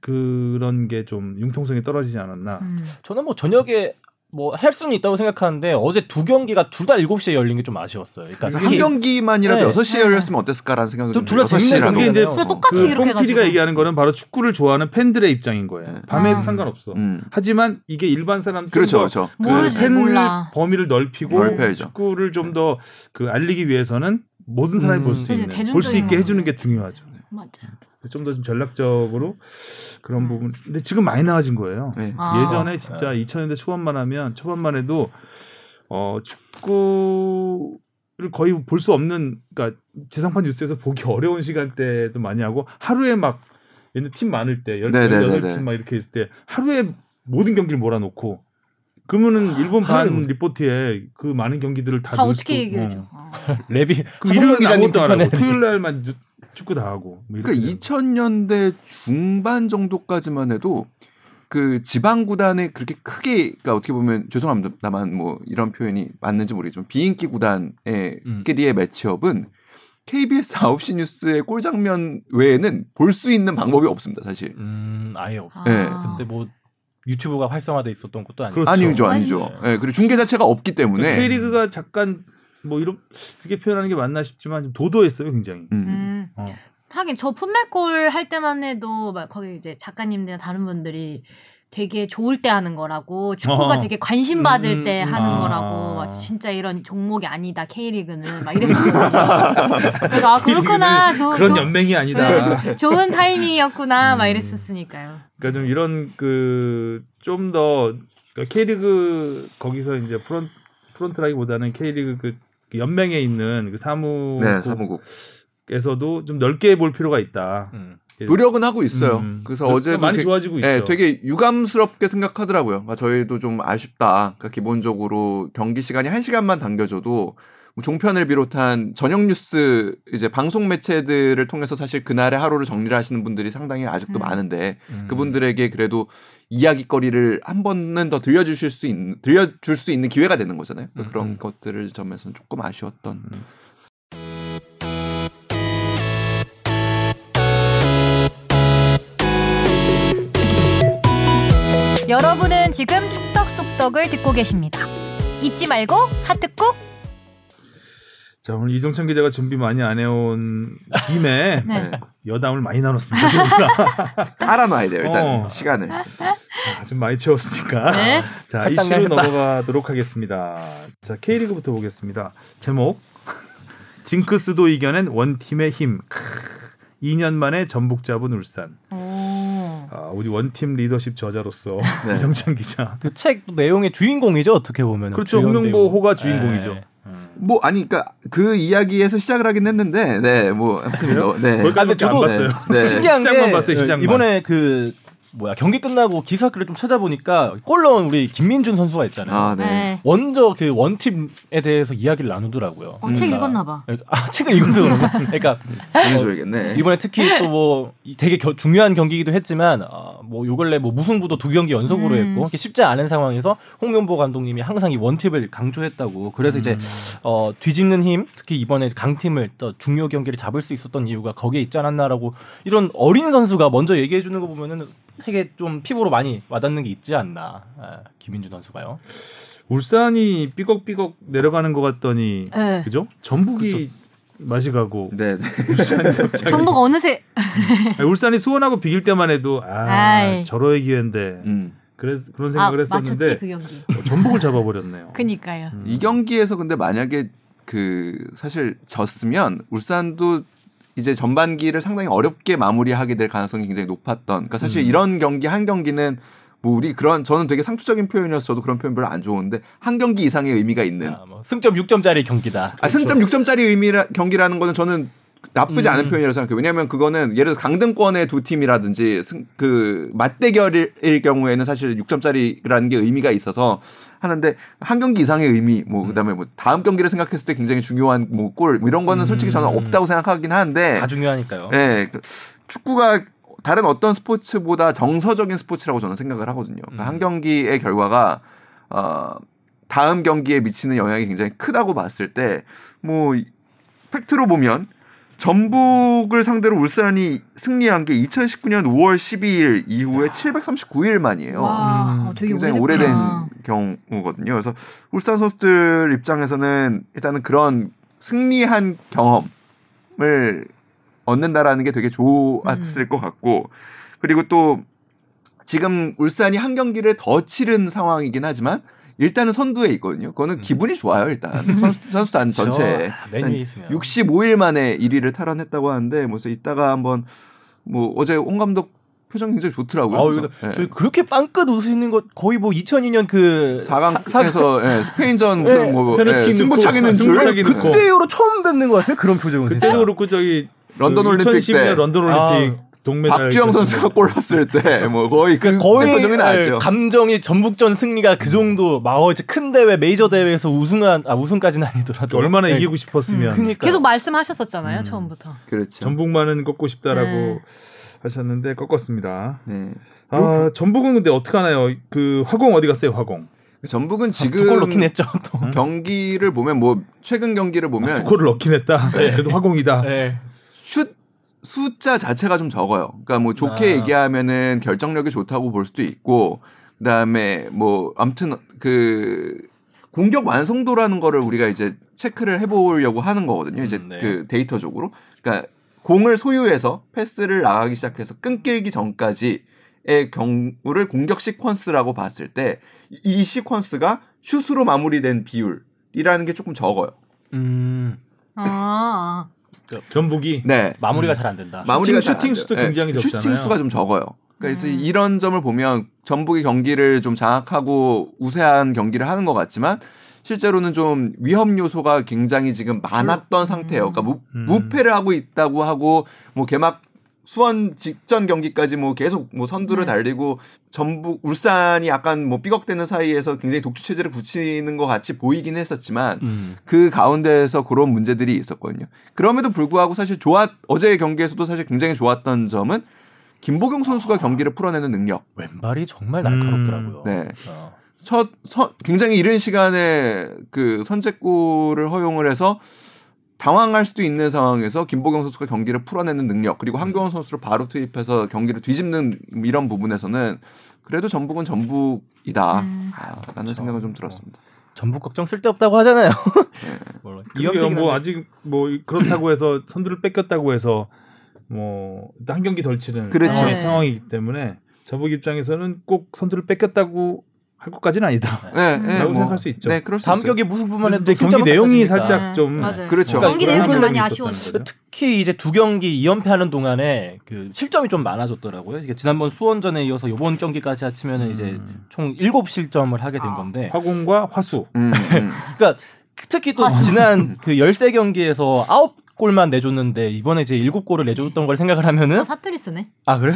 그런 게 좀 융통성이 떨어지지 않았나. 음. 저는 뭐 저녁에 뭐 할 수는 있다고 생각하는데 어제 두 경기가 둘 다 7시에 열린 게 좀 아쉬웠어요. 그러니까 한 특히 경기만이라도 네. 6시에 열렸으면 어땠을까라는 생각이 또좀 둘다. 재밌는 6시라도. 그게 이제 그거 똑같이 그 이렇게. 뽕피디가 얘기하는 거는 바로 축구를 좋아하는 팬들의 입장인 거예요. 네. 밤에도 아. 상관없어. 음. 하지만 이게 일반 사람 그렇죠, 그렇죠. 모르지. 팬 몰라. 범위를 넓히고 넓혀야죠. 축구를 좀 더그 알리기 위해서는 모든 사람이 음. 볼수 그치, 있는 볼 수 있게 거. 해주는 게 중요하죠. 맞아. 좀 더 좀 전략적으로 그런 음. 부분. 근데 지금 많이 나아진 거예요. 네. 아. 예전에 진짜 2000년대 초반만 하면 초반만 해도 어 축구를 거의 볼 수 없는 그러니까 지상파 뉴스에서 보기 어려운 시간대도 많이 하고 하루에 막 옛날 팀 많을 때 네네네네. 18팀 막 이렇게 있을 때 하루에 모든 경기를 몰아놓고 그러면은 일본 반 리포트에 그 많은 경기들을 다 다 어떻게 수도- 얘기해줘. 어. 아. 레비 하성룡 일요일 기자님 안 토요일 날만 주- 축구 다 하고 뭐 그러니까 되는 2000년대 중반 정도까지만 해도 그 지방 구단에 그렇게 크게 그러니까 어떻게 보면 죄송합니다만 뭐 이런 표현이 맞는지 모르겠지만 비인기 구단의끼리의 매치업은 KBS 9시 뉴스의 골 장면 외에는 볼 수 있는 방법이 없습니다, 사실. 음, 아예 없어. 네. 아. 근데 뭐 유튜브가 활성화돼 있었던 것도 아니고. 그렇죠. 아니죠, 아니, 아니죠. 예, 그리고 중계 자체가 없기 때문에. 그러니까 K리그가 잠깐 뭐 이런 그렇게 표현하는 게 맞나 싶지만 좀 도도했어요, 굉장히. 음. 음. 어. 하긴 저 풋맥골 할 때만 해도 막 거기 이제 작가님들이나 다른 분들이 되게 좋을 때 하는 거라고 축구가 어. 되게 관심 받을 음, 때 음. 하는 아. 거라고 막 진짜 이런 종목이 아니다 K리그는 막 이랬었거든요. 그래서 아 그렇구나 조, 그런 조- 연맹이 아니다. 네, 좋은 타이밍이었구나 막 음. 이랬었으니까요. 그러니까 좀 이런 그 좀더 그러니까 K리그 거기서 이제 프론 프론트라기보다는 K리그 그 연맹에 있는 그 사무 네, 사무국. 에서도 좀 넓게 볼 필요가 있다. 음. 노력은 하고 있어요. 음. 그래서 그러니까 어제도 많이 되게- 좋아지고 있죠. 네, 되게 유감스럽게 생각하더라고요. 그러니까 저희도 좀 아쉽다. 그러니까 기본적으로 경기 시간이 한 시간만 당겨져도 뭐 종편을 비롯한 저녁 뉴스 이제 방송 매체들을 통해서 사실 그날의 하루를 정리를 하시는 분들이 상당히 아직도 음. 많은데 음. 그분들에게 그래도 이야기거리를 한 번은 더 들려주실 수 있는 들려줄 수 있는 기회가 되는 거잖아요. 그러니까 음, 그런 음. 것들을 점에서는 조금 아쉬웠던. 음. 여러분은 지금 축덕 속덕을 듣고 계십니다. 잊지 말고 하트 꾹. 자 오늘 이종찬 기자가 준비 많이 안 해온 김에 네. 네. 여담을 많이 나눴습니다. 깔아놔야 돼요 일단 어. 시간을. 자, 좀 많이 채웠으니까. 네. 자 이슈로. 넘어가도록 하겠습니다. 자 K리그부터 보겠습니다. 제목 징크스도 이겨낸 원팀의 힘. 크, 2년 만에 전북 잡은 울산. 오. 아, 우리 원팀 리더십 저자로서 네. 이정찬 기자. 그 책 내용의 주인공이죠 어떻게 보면 그렇죠. 홍명보 호가 주인공이죠. 뭐 아니 그러니까 그 이야기에서 시작을 하긴 했는데 네뭐 아무튼 뭐, 네. 거기까지밖에 아, 근데 저도 안 봤어요. 네. 신기한 시작만 게 봤어요, 시작만. 이번에 그 뭐야 경기 끝나고 기사글을 좀 찾아보니까 골 넣은 우리 김민준 선수가 있잖아요. 아, 네. 네. 먼저 그 원팀에 대해서 이야기를 나누더라고요. 어, 책 음. 읽었나 봐. 아 책을 읽어서 그런가? 그러니까 보내줘야겠네. 이번에 특히 또 뭐 되게 겨- 중요한 경기이기도 했지만 어, 뭐요 근래 뭐 무승부도 두 경기 연속으로 음. 했고 이렇게 쉽지 않은 상황에서 홍명보 감독님이 항상 이 원팁을 강조했다고 그래서 이제 어 뒤집는 힘 특히 이번에 강팀을 또 중요 경기를 잡을 수 있었던 이유가 거기에 있지 않았나라고 이런 어린 선수가 먼저 얘기해 주는 거 보면은 되게 좀 피부로 많이 와닿는 게 있지 않나 아, 김민준 선수가요. 울산이 삐걱삐걱 내려가는 것 같더니 네. 그죠? 전북이 맛이 가고 네, 네. 울산이 갑자기 전북 어느새 아니, 울산이 수원하고 비길 때만 해도 아 아이. 저러의 기회인데 음. 그래서 그런 아, 생각을 맞췄지 했었는데 그 경기. 어, 전북을 잡아버렸네요. 그니까요. 음. 이 경기에서 근데 만약에 그 사실 졌으면 울산도 이제 전반기를 상당히 어렵게 마무리하게 될 가능성이 굉장히 높았던. 그러니까 사실 음. 이런 경기 한 경기는 뭐 우리 그런 저는 되게 상투적인 표현이었어도 그런 표현 별로 안 좋은데 한 경기 이상의 의미가 있는. 아, 뭐 승점 6점짜리 경기다. 아, 승점 6점짜리 의미라 경기라는 거는 저는 나쁘지 음. 않은 표현이라고 생각해요. 왜냐하면 그거는 예를 들어서 강등권의 두 팀이라든지 승, 그 맞대결일 경우에는 사실 6점짜리라는 게 의미가 있어서 하는데 한 경기 이상의 의미, 뭐 그다음에 뭐 다음 경기를 생각했을 때 굉장히 중요한 뭐골 뭐 이런 거는 솔직히 저는 음. 없다고 생각하긴 하는데 다 중요하니까요. 예, 그 축구가 다른 어떤 스포츠보다 정서적인 스포츠라고 저는 생각을 하거든요. 그러니까 음. 한 경기의 결과가 어, 다음 경기에 미치는 영향이 굉장히 크다고 봤을 때 뭐 팩트로 보면 전북을 상대로 울산이 승리한 게 2019년 5월 12일 이후에 739일 만이에요. 와, 음, 어, 되게 굉장히 오래됐구나. 오래된 경우거든요. 그래서 울산 선수들 입장에서는 일단은 그런 승리한 경험을 얻는다라는 게 되게 좋았을 음. 것 같고 그리고 또 지금 울산이 한 경기를 더 치른 상황이긴 하지만 일단은 선두에 있거든요. 그거는 음. 기분이 좋아요. 일단 선수, 선수단 전체 아, 맨 위에 있으면 65일 만에 1위를 탈환했다고 하는데 뭐서 이따가 한번 뭐 어제 홍 감독 표정 굉장히 좋더라고요. 아, 그래서, 이거 예. 저희 그렇게 빵끝 웃으시는 것 거의 뭐 2002년 그 4강에서 예, 스페인전 무슨 네, 뭐 페널티킥 예, 승부차기 넣고, 는 줄. 승부차기 넣고. 그때 이후로 처음 뵙는 것 같아요. 그런 표정은 그때도 진짜. 그렇고 저기 런던 그 올림픽 2010년 때 런던 올림픽 아, 동메달 박주영 선수가 골 넣었을 때 뭐 거의 그 거의 표정이 나왔죠. 예, 감정이 전북전 승리가 그 정도 막 어, 이제 큰 대회 메이저 대회에서 우승한 아 우승까지는 아니더라도 얼마나 예, 이기고 싶었으면 그러니까 계속 말씀하셨었잖아요 음. 처음부터. 그렇죠. 전북만은 꺾고 싶다라고 네. 하셨는데 꺾었습니다. 네. 아 전북은 근데 어떻게 하나요? 그 화공 어디 갔어요? 화공 전북은 지금 두골 넣긴 했죠. 또. 응? 경기를 보면 뭐 최근 경기를 아, 보면 두 골을 넣긴 했다. 네. 그래도 화공이다. 예. 슛 숫자 자체가 좀 적어요. 그러니까 뭐 좋게 아. 얘기하면은 결정력이 좋다고 볼 수도 있고 그다음에 뭐 아무튼 그 공격 완성도라는 거를 우리가 이제 체크를 해보려고 하는 거거든요. 이제 음, 네. 그 데이터적으로. 그러니까 공을 소유해서 패스를 나가기 시작해서 끊기기 전까지 의 경우를 공격 시퀀스라고 봤을 때 이 시퀀스가 슛으로 마무리된 비율이라는 게 조금 적어요. 음, 아, 전북이 네. 마무리가 음. 잘안 된다. 마무리가 슈팅 잘안 돼요. 수도 네. 굉장히 적잖아요. 슈팅 수가 좀 적어요. 그래서 음. 이런 점을 보면 전북이 경기를 좀 장악하고 우세한 경기를 하는 것 같지만 실제로는 좀 위험 요소가 굉장히 지금 많았던 상태예요. 그러니까 무, 음. 무패를 하고 있다고 하고 뭐 개막 수원 직전 경기까지 뭐 계속 뭐 선두를 네. 달리고 전북 울산이 약간 뭐 삐걱대는 사이에서 굉장히 독주 체제를 굳히는 것 같이 보이긴 했었지만 음. 그 가운데에서 그런 문제들이 있었거든요. 그럼에도 불구하고 사실 좋았 어제의 경기에서도 사실 굉장히 좋았던 점은 김보경 선수가 경기를 풀어내는 능력. 왼발이 정말 날카롭더라고요. 네. 어. 첫 선- 굉장히 이른 시간에 그 선제골을 허용을 해서 당황할 수도 있는 상황에서 김보경 선수가 경기를 풀어내는 능력 그리고 한경원 선수를 바로 투입해서 경기를 뒤집는 이런 부분에서는 그래도 전북은 전북이다 음. 아, 라는 그렇죠. 생각은 좀 들었습니다. 전북 걱정 쓸데없다고 하잖아요. 그게 이연픽은 뭐 한데. 아직 뭐 그렇다고 해서 선두를 뺏겼다고 해서 뭐 한 경기 덜 치는 그렇죠. 상황, 네. 상황이기 때문에 전북 입장에서는 꼭 선두를 뺏겼다고 할 것까지는 아니다. 네, 네, 라고 뭐, 생각할 수 있죠. 네, 그럴 수. 경기 무승부만 해도 경기 내용이 바꿔지니까. 살짝 좀 네, 맞아요. 그렇죠. 경기 내용이 많이 아쉬웠어요. 특히 이제 두 경기 2연패하는 동안에 그 실점이 좀 많아졌더라고요. 이게 지난번 수원전에 이어서 이번 경기까지 합치면은 이제 음. 총 7실점을 하게 된 아. 건데. 화공과 화수. 음, 음. 그러니까 특히 또 지난 그 13경기에서 9 골만 내줬는데 이번에 이제 7골을 내줬던 걸 생각을 하면은 아, 사투리 쓰네. 아 그래?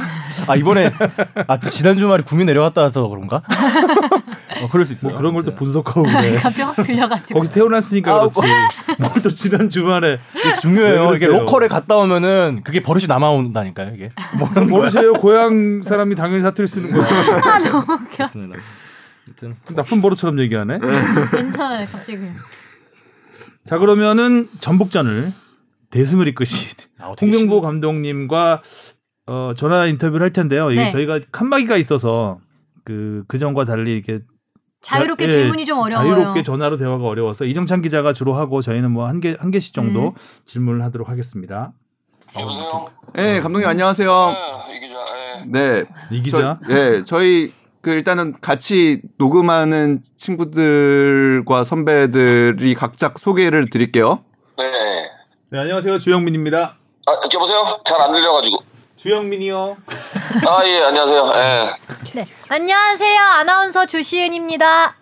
아 이번에 아 지난 주말에 구미 내려갔다 와서 그런가? 어, 그럴 수 있어요. 뭐 그런 걸또 진짜. 분석하고 그래. 갑자기 확 들려가지고. 거기서 태어났으니까 아우, 그렇지. 뭘 또 지난 주말에 중요해요. 이게? 로컬에 갔다 오면은 그게 버릇이 남아온다니까요. 이게. 거야? 모르세요. 고향 사람이 당연히 사투리 쓰는 거죠. 아, 너무 웃겨. 그렇습니다. 아무튼 나쁜 버릇처럼 얘기하네. 괜찮아요, 갑자기. 자 그러면은 전북전을 대승을 이끄신 아, 홍명보 신- 감독님과 어, 전화 인터뷰를 할 텐데요. 이게 네. 저희가 칸막이가 있어서 그 그전과 달리 이렇게 자유롭게 예, 질문이 좀 어려워요. 자유롭게 전화로 대화가 어려워서 이정찬 기자가 주로 하고 저희는 뭐 한 개 한 개씩 정도 음. 질문을 하도록 하겠습니다. 여보세요. 네, 감독님 안녕하세요. 네, 이 기자. 예. 네, 이 기자. 저, 예, 저희 그 일단은 같이 녹음하는 친구들과 선배들이 각자 소개를 드릴게요. 네. 네, 안녕하세요. 주영민입니다. 아, 여보세요. 잘 안 들려가지고. 주영민이요. 아, 예, 안녕하세요. 예. 네. 안녕하세요. 아나운서 주시은입니다.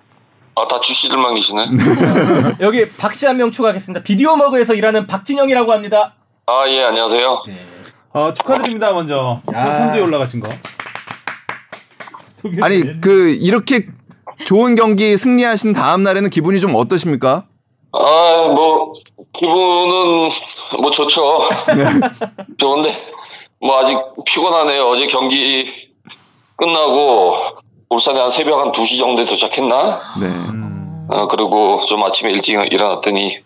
아, 다 주씨들만 계시네. 여기 박씨 한 명 추가하겠습니다. 비디오 머그에서 일하는 박진영이라고 합니다. 아, 예, 안녕하세요. 네. 어, 축하드립니다. 먼저 야. 선두에 올라가신 거. 아니 그 이렇게 좋은 경기 승리하신 다음 날에는 기분이 좀 어떠십니까? 아, 뭐, 기분은 뭐 좋죠. 좋은데, 뭐 아직 피곤하네요. 어제 경기 끝나고, 울산에 한 새벽 한 2시 정도에 도착했나? 네. 음. 어, 그리고 좀 아침에 일찍 일어났더니,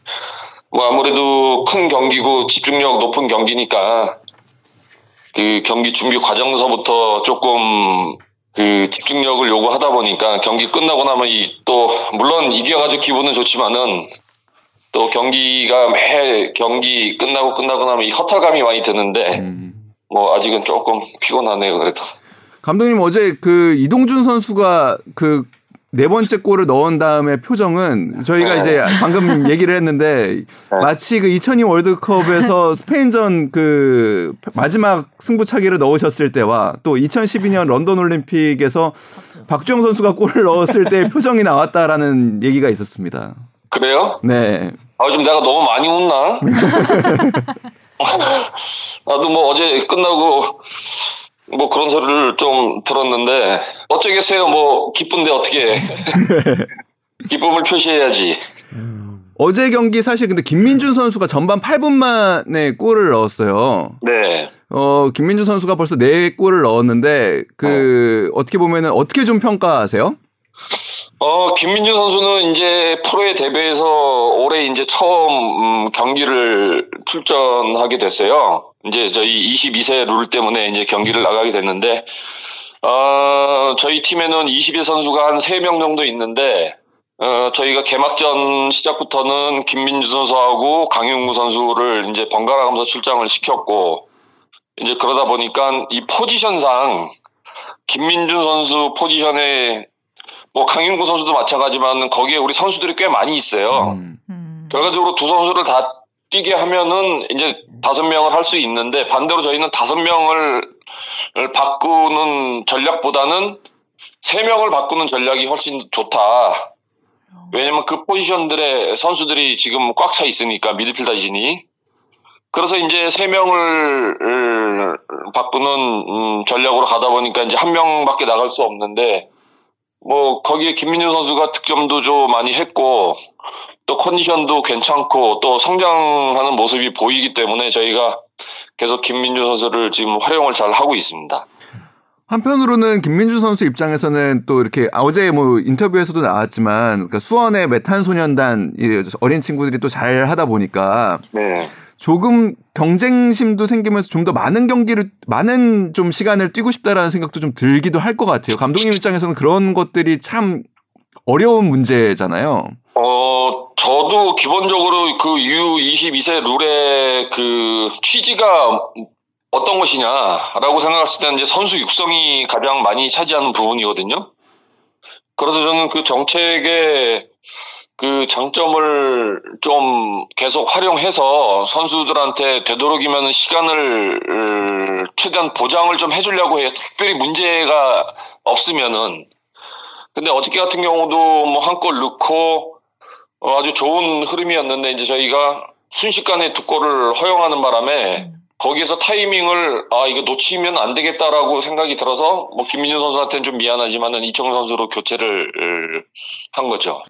뭐 아무래도 큰 경기고 집중력 높은 경기니까, 그 경기 준비 과정서부터 조금 그 집중력을 요구하다 보니까 경기 끝나고 나면 이 또, 물론 이겨가지고 기분은 좋지만은, 또 경기가 매 경기 끝나고 끝나고 나면 이 허탈감이 많이 드는데, 음. 뭐 아직은 조금 피곤하네요, 그래도. 감독님 어제 그 이동준 선수가 그 네 번째 골을 넣은 다음에 표정은 저희가 이제 방금 얘기를 했는데 마치 그 2002 월드컵에서 스페인전 그 마지막 승부차기를 넣으셨을 때와 또 2012년 런던 올림픽에서 박주영 선수가 골을 넣었을 때 표정이 나왔다라는 얘기가 있었습니다. 그래요? 네. 아, 좀 내가 너무 많이 웃나? 나도 뭐 어제 끝나고 뭐 그런 소리를 좀 들었는데 어쩌겠어요. 뭐 기쁜데 어떻게 해. 기쁨을 표시해야지. 어제 경기 사실 근데 김민준 선수가 전반 8분 만에 골을 넣었어요. 네. 어, 김민준 선수가 벌써 네 골을 넣었는데 그 어. 떻게 보면은 어떻게 좀 평가하세요? 어, 김민준 선수는 이제 프로에 데뷔해서 올해 이제 처음 음, 경기를 출전하게 됐어요. 이제 저희 22세 룰 때문에 이제 경기를 나가게 됐는데, 어, 저희 팀에는 22 선수가 한 3명 정도 있는데, 어, 저희가 개막전 시작부터는 김민준 선수하고 강윤구 선수를 이제 번갈아 가면서 출장을 시켰고, 이제 그러다 보니까 이 포지션상 김민준 선수 포지션에 뭐 강윤구 선수도 마찬가지만 거기에 우리 선수들이 꽤 많이 있어요. 음. 음. 결과적으로 두 선수를 다 뛰게 하면은 이제 다섯 명을 할 수 있는데 반대로 저희는 다섯 명을 바꾸는 전략보다는 세 명을 바꾸는 전략이 훨씬 좋다. 왜냐면 그 포지션들의 선수들이 지금 꽉 차 있으니까 미드필더진이. 그래서 이제 세 명을 을, 바꾸는 음, 전략으로 가다 보니까 이제 한 명밖에 나갈 수 없는데 뭐 거기에 김민준 선수가 득점도 좀 많이 했고 또 컨디션도 괜찮고 또 성장하는 모습이 보이기 때문에 저희가 계속 김민준 선수를 지금 활용을 잘 하고 있습니다. 한편으로는 김민준 선수 입장에서는 또 이렇게 어제 뭐 인터뷰에서도 나왔지만 그러니까 수원의 메탄 소년단 이 어린 친구들이 또 잘 하다 보니까 네. 조금 경쟁심도 생기면서 좀 더 많은 경기를 많은 좀 시간을 뛰고 싶다라는 생각도 좀 들기도 할 것 같아요. 감독님 입장에서는 그런 것들이 참 어려운 문제잖아요. 어, 저도 기본적으로 그 U22세 룰의 그 취지가 어떤 것이냐라고 생각했을 때는 이제 선수 육성이 가장 많이 차지하는 부분이거든요. 그래서 저는 그 정책의 그 장점을 좀 계속 활용해서 선수들한테 되도록이면 시간을 최대한 보장을 좀 해주려고 해요. 특별히 문제가 없으면은. 근데 어저께 같은 경우도 뭐 한 골 넣고 어, 아주 좋은 흐름이었는데 이제 저희가 순식간에 두 골을 허용하는 바람에 거기에서 타이밍을 아 이거 놓치면 안 되겠다라고 생각이 들어서 뭐 김민준 선수한테는 좀 미안하지만은 이청용 선수로 교체를 을, 한 거죠.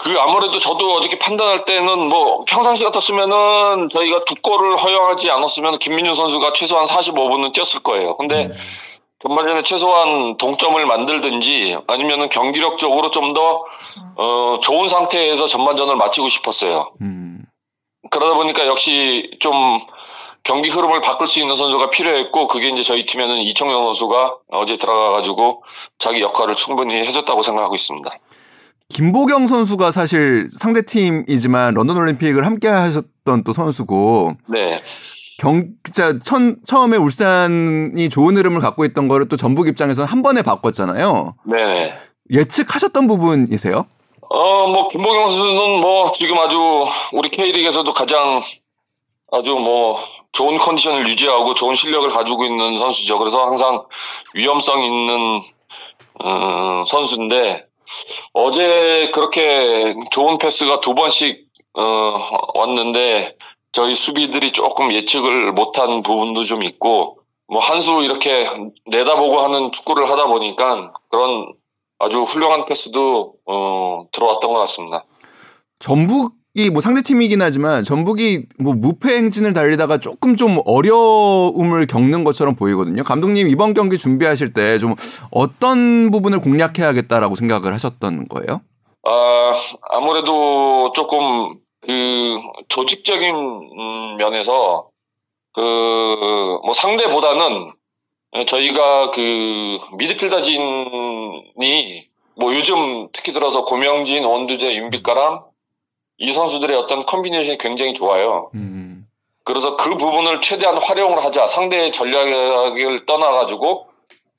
그 아무래도 저도 어저께 판단할 때는 뭐 평상시 같았으면은 저희가 두 골을 허용하지 않았으면 김민준 선수가 최소한 45분은 뛰었을 거예요. 근데 전반전에 최소한 동점을 만들든지 아니면은 경기력적으로 좀더 어, 좋은 상태에서 전반전을 마치고 싶었어요. 음. 그러다 보니까 역시 좀 경기 흐름을 바꿀 수 있는 선수가 필요했고 그게 이제 저희 팀에는 이청용 선수가 어제 들어가가지고 자기 역할을 충분히 해줬다고 생각하고 있습니다. 김보경 선수가 사실 상대 팀이지만 런던 올림픽을 함께 하셨던 또 선수고 네, 경 진짜 천, 처음에 울산이 좋은 흐름을 갖고 있던 거를 또 전북 입장에서는 한 번에 바꿨잖아요. 네. 예측하셨던 부분이세요? 어, 뭐 김보경 선수는 뭐 지금 아주 우리 K리그에서도 가장 아주 뭐 좋은 컨디션을 유지하고 좋은 실력을 가지고 있는 선수죠. 그래서 항상 위험성 있는 음, 선수인데 어제 그렇게 좋은 패스가 두 번씩 어, 왔는데 저희 수비들이 조금 예측을 못한 부분도 좀 있고 뭐 한 수 이렇게 내다보고 하는 축구를 하다 보니까 그런 아주 훌륭한 패스도 어, 들어왔던 것 같습니다. 전북 이뭐 상대 팀이긴 하지만 전북이 뭐 무패 행진을 달리다가 조금 좀 어려움을 겪는 것처럼 보이거든요. 감독님 이번 경기 준비하실 때 좀 어떤 부분을 공략해야겠다라고 생각을 하셨던 거예요? 아, 아무래도 조금 그 조직적인 음, 면에서 그 뭐 상대보다는 저희가 그 미드필더진이 뭐 요즘 특히 들어서 고명진, 원두재, 윤빛가람 이 선수들의 어떤 컨비네이션이 굉장히 좋아요. 음. 그래서 그 부분을 최대한 활용을 하자. 상대의 전략을 떠나가지고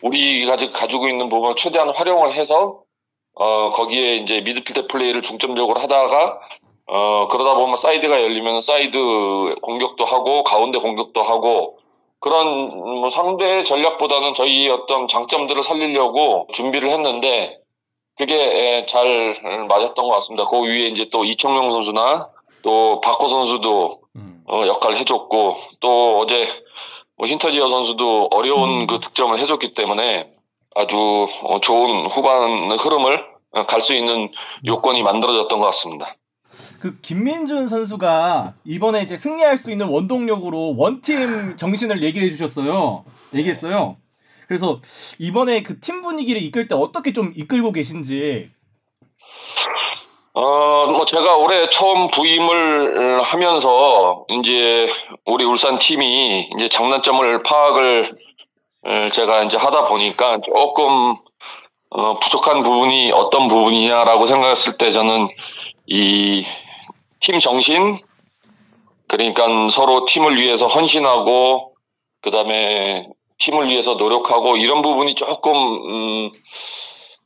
우리가 가지고 있는 부분을 최대한 활용을 해서 어 거기에 이제 미드필더 플레이를 중점적으로 하다가 어 그러다 보면 사이드가 열리면 사이드 공격도 하고 가운데 공격도 하고 그런 뭐 상대 전략보다는 저희 어떤 장점들을 살리려고 준비를 했는데 그게 예, 잘 맞았던 것 같습니다. 그 외에 이제 또 이청용 선수나 또 바코 선수도 음. 어, 역할을 해줬고 또 어제 뭐 힌터지어 선수도 어려운 음. 그 득점을 해줬기 때문에 아주 어, 좋은 후반 흐름을 갈 수 있는 요건이 만들어졌던 것 같습니다. 그 김민준 선수가 이번에 이제 승리할 수 있는 원동력으로 원팀 정신을 얘기해 주셨어요. 얘기했어요. 그래서 이번에 그 팀 분위기를 이끌 때 어떻게 좀 이끌고 계신지. 어, 뭐 제가 올해 처음 부임을 하면서 이제 우리 울산 팀이 이제 장단점을 파악을 어, 제가 이제 하다 보니까 조금 어, 부족한 부분이 어떤 부분이냐라고 생각했을 때 저는 이 팀 정신 그러니까 서로 팀을 위해서 헌신하고 그다음에 팀을 위해서 노력하고 이런 부분이 조금 음,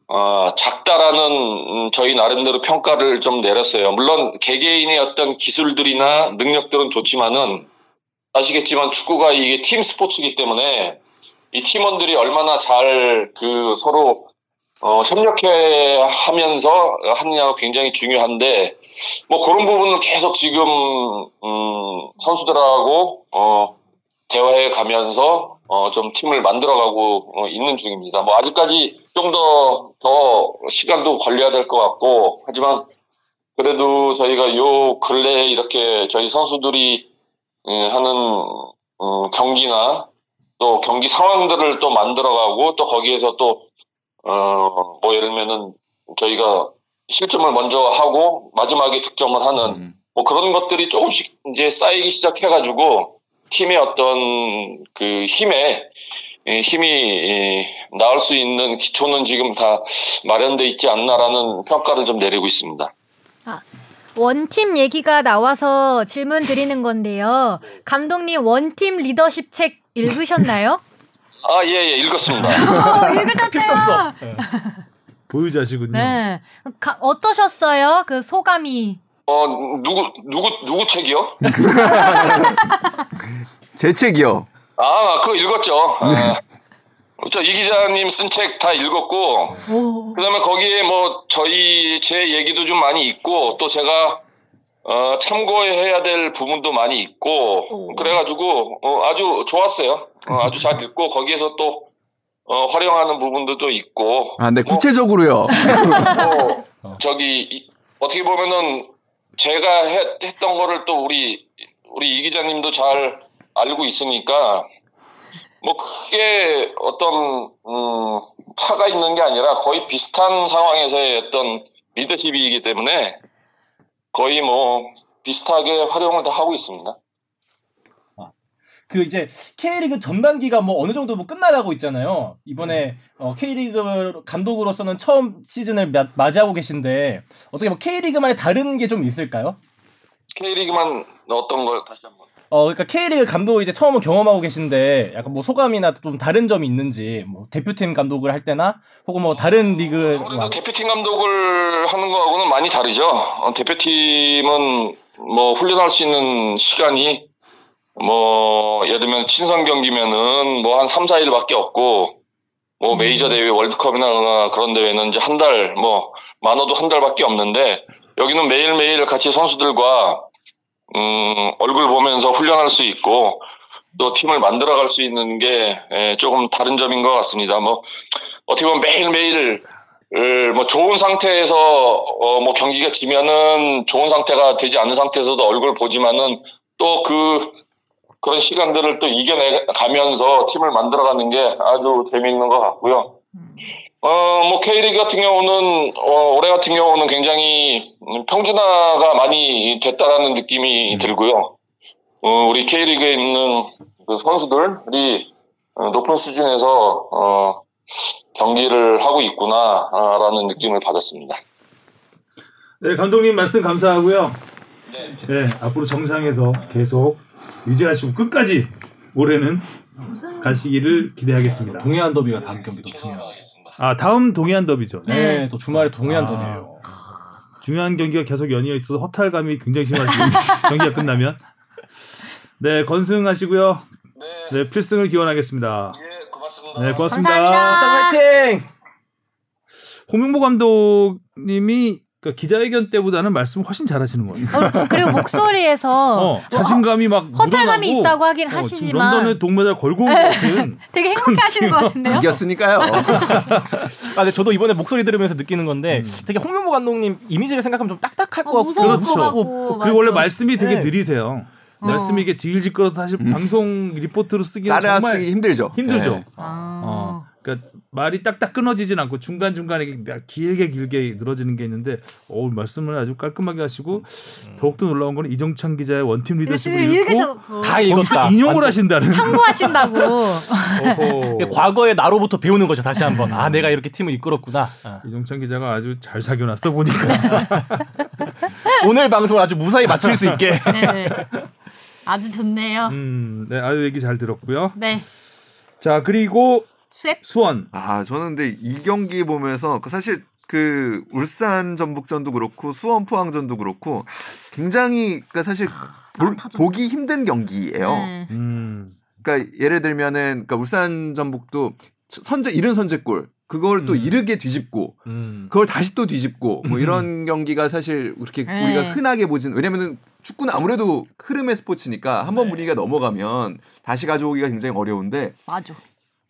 어, 작다라는 음, 저희 나름대로 평가를 좀 내렸어요. 물론 개개인의 어떤 기술들이나 능력들은 좋지만은 아시겠지만 축구가 이게 팀 스포츠이기 때문에 이 팀원들이 얼마나 잘 그 서로 어, 협력해 하면서 하느냐가 굉장히 중요한데 뭐 그런 부분은 계속 지금 음, 선수들하고 어, 대화해 가면서 어, 좀 팀을 만들어가고 어, 있는 중입니다. 뭐 아직까지 좀더더 시간도 걸려야 될 것 같고 하지만 그래도 저희가 요 근래에 이렇게 저희 선수들이 예, 하는 음, 경기나 또 경기 상황들을 또 만들어가고 또 거기에서 또 어, 뭐 예를 들면은 저희가 실점을 먼저 하고 마지막에 득점을 하는 음. 뭐 그런 것들이 조금씩 이제 쌓이기 시작해가지고 팀의 어떤 그 힘에 예, 힘이 예, 나올 수 있는 기초는 지금 다 마련돼 있지 않나라는 평가를 좀 내리고 있습니다. 원팀 얘기가 나와서 질문 드리는 건데요. 감독님 원팀 리더십 책 읽으셨나요? 아, 예, 예, 읽었습니다. 어, 필요 읽으셨대요. 예. 보유자시군요. 네. 가- 어떠셨어요? 그 소감이. 어, 누구, 누구, 누구 책이요? 제 책이요. 아, 그거 읽었죠. 아, 저이 기자님 쓴 책 다 읽었고, 오. 그다음에 거기에 뭐 저희 제 얘기도 좀 많이 있고 또 제가 어, 참고해야 될 부분도 많이 있고 오. 그래가지고 어, 아주 좋았어요. 어, 아주 잘 읽고 거기에서 또 어, 활용하는 부분들도 있고 아, 네, 뭐, 구체적으로요. 뭐 저기 이- 어떻게 보면은 제가 했, 했던 거를 또 우리 우리 이 기자님도 잘 알고 있으니까 뭐 크게 어떤 음, 차가 있는 게 아니라 거의 비슷한 상황에서의 어떤 리더십이기 때문에 거의 뭐 비슷하게 활용을 다 하고 있습니다. 그 이제 K리그 전반기가 뭐 어느 정도 뭐 끝나가고 있잖아요. 이번에 어, K리그 감독으로서는 처음 시즌을 마- 맞이하고 계신데 어떻게 뭐 K리그만의 다른 게 좀 있을까요? K리그만 어떤 걸 다시 한번. 어, 그러니까 K리그 감독을 이제 처음 경험하고 계신데 약간 뭐 소감이나 좀 다른 점이 있는지 뭐 대표팀 감독을 할 때나 혹은 뭐 다른 리그 아무래도 대표팀 감독을 하는 거하고는 많이 다르죠. 어, 대표팀은 뭐 훈련할 수 있는 시간이 뭐 예를 들면 친선 경기면은 뭐 한 3, 4일밖에 없고 뭐 메이저 대회 월드컵이나 그런 대회는 이제 한 달 뭐 많아도 한 달밖에 없는데 여기는 매일매일 같이 선수들과 음, 얼굴 보면서 훈련할 수 있고 또 팀을 만들어갈 수 있는 게 예, 조금 다른 점인 것 같습니다. 뭐 어떻게 보면 매일매일 을, 뭐 좋은 상태에서 어, 뭐 경기가 지면은 좋은 상태가 되지 않은 상태에서도 얼굴 보지만은 또 그 그런 시간들을 또 이겨내 가면서 팀을 만들어가는 게 아주 재미있는 것 같고요. 어, 뭐 K리그 같은 경우는 어, 올해 같은 경우는 굉장히 음, 평준화가 많이 됐다라는 느낌이 들고요. 어, 우리 K리그에 있는 그 선수들이 어, 높은 수준에서 어, 경기를 하고 있구나라는 느낌을 받았습니다. 네, 감독님 말씀 감사하고요. 네, 앞으로 정상에서 계속 유지하시고 끝까지 올해는 가시기를 기대하겠습니다. 동해안 더비가 다음 경기도 중요해요. 아, 다음 동해안 더비죠. 네, 네. 또 주말에 동해안 아. 더비예요. 중요한 경기가 계속 연이어 있어서 허탈감이 굉장히 심하시고 경기가 끝나면 네 건승하시고요. 네 필승을 기원하겠습니다. 예, 고맙습니다. 네 고맙습니다. 감사합니다. 화이팅! 홍명보 감독님이 그 기자회견 때보다는 말씀을 훨씬 잘하시는 것 같아요. 어, 그리고 목소리에서 어, 자신감이 막 허탈감이 묻어나고, 있다고 하긴 어, 하시지만 런던에 동메달 걸고 같은 되게 행복해 하시는 것 같은데요? 이겼으니까요. 아, 근데 저도 이번에 목소리 들으면서 느끼는 건데 음. 되게 홍명보 감독님 이미지를 생각하면 좀 딱딱할 어, 것 같고 그렇죠. 것 같고. 그리고 원래. 말씀이 되게 네. 느리세요. 어. 말씀이 이게 질질 끌어서 사실 방송 리포트로 쓰기는 정말 쓰기 힘들죠. 힘들죠. 네. 아. 어, 그러니까 말이 딱딱 끊어지진 않고 중간 중간에 길게 길게 늘어지는 게 있는데, 어 말씀을 아주 깔끔하게 하시고 더욱더 놀라운 거는 이정찬 기자의 원팀 리더십을 읽고 다 거기서 읽었다. 인용을. 하신다는. 참고하신다고. 과거의 나로부터 배우는 거죠. 다시 한번. 아, 내가 이렇게 팀을 이끌었구나. 아. 이정찬 기자가 아주 잘 사귀어놨어 보니까. 오늘 방송을 아주 무사히 마칠 수 있게. 네. 아주 좋네요. 음, 네, 아주 얘기 잘 들었고요. 네. 자 그리고 스왑? 수원 아 저는 근데 이 경기 보면서 그 사실 그 울산 전북전도 그렇고 수원 포항전도 그렇고 굉장히 그러니까 사실 볼- 많다죠. 보기 힘든 경기예요. 네. 음. 그러니까 예를 들면은 그러니까 울산 전북도 선제 이른 선제골 그걸 또 음. 이르게 뒤집고 음. 그걸 다시 또 뒤집고 뭐 이런 경기가 사실 그렇게 네. 우리가 흔하게 보진 왜냐면은 축구는 아무래도 흐름의 스포츠니까 한번 네. 분위기가 넘어가면 다시 가져오기가 굉장히 어려운데 맞아.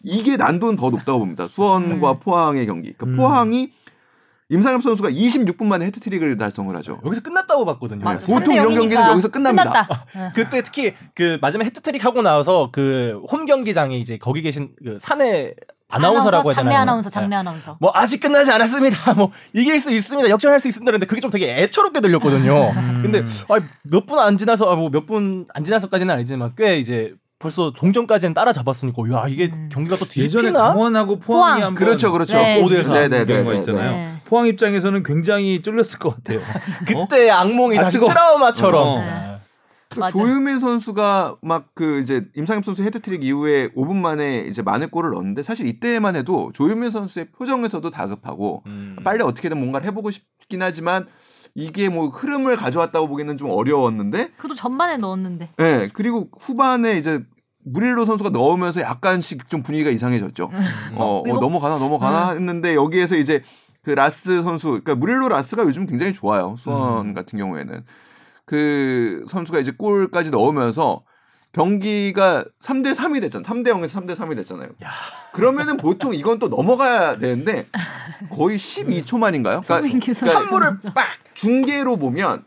이게 난도는 더 높다고 봅니다. 수원과 네. 포항의 경기. 그러니까 음. 포항이 임상엽 선수가 26분 만에 헤트트릭을 달성을 하죠. 여기서 끝났다고 봤거든요. 맞아. 보통 이런 경기는 여기서 끝납니다. 네. 그때 특히 그 마지막 헤트트릭 하고 나서 그 홈 경기장에 이제 거기 계신 그 사내 아나운서라고 하잖아요. 장례 아나운서, 네. 장례 아나운서. 뭐 아직 끝나지 않았습니다. 뭐 이길 수 있습니다. 역전할 수 있습니다. 근데 그게 좀 되게 애처롭게 들렸거든요. 음. 근데 몇 분 안 지나서 뭐 몇 분 안 지나서까지는 아니지만 꽤 이제 벌써 동점까지는 따라잡았으니까 야 이게 음. 경기가 또 예전에 뒤집히나? 강원하고 포항이 포항. 한번 그렇죠, 그렇죠. 네. 5대 4 네, 네, 네, 경우가 네, 있잖아요. 네. 포항 입장에서는 굉장히 쫄렸을 것 같아요. 그때 악몽이 아, 다시 뜨거워. 트라우마처럼. 어. 네. 조유민 선수가 막 그 이제 임상협 선수 해트트릭 이후에 5분 만에 이제 만회 골을 넣었는데 사실 이때만 해도 조유민 선수의 표정에서도 다급하고 음. 빨리 어떻게든 뭔가를 해보고 싶긴 하지만 이게 뭐 흐름을 가져왔다고 보기는 좀 어려웠는데 그래도 전반에 넣었는데. 예 그리고 후반에 이제 무릴로 선수가 넣으면서 약간씩 좀 분위기가 이상해졌죠. 어, 어, 이거- 넘어가나 넘어가나 했는데 여기에서 이제 그 라스 선수, 그러니까 무릴로 라스가 요즘 굉장히 좋아요. 수원 음. 같은 경우에는 그 선수가 이제 골까지 넣으면서 경기가 3대 3이 됐잖아요. 3대 0에서 3대 3이 됐잖아요. 그러면은 보통 이건 또 넘어가야 되는데 거의 12초 만인가요? 그러니까 송민규 선수. 찬물을 빡 중계로 보면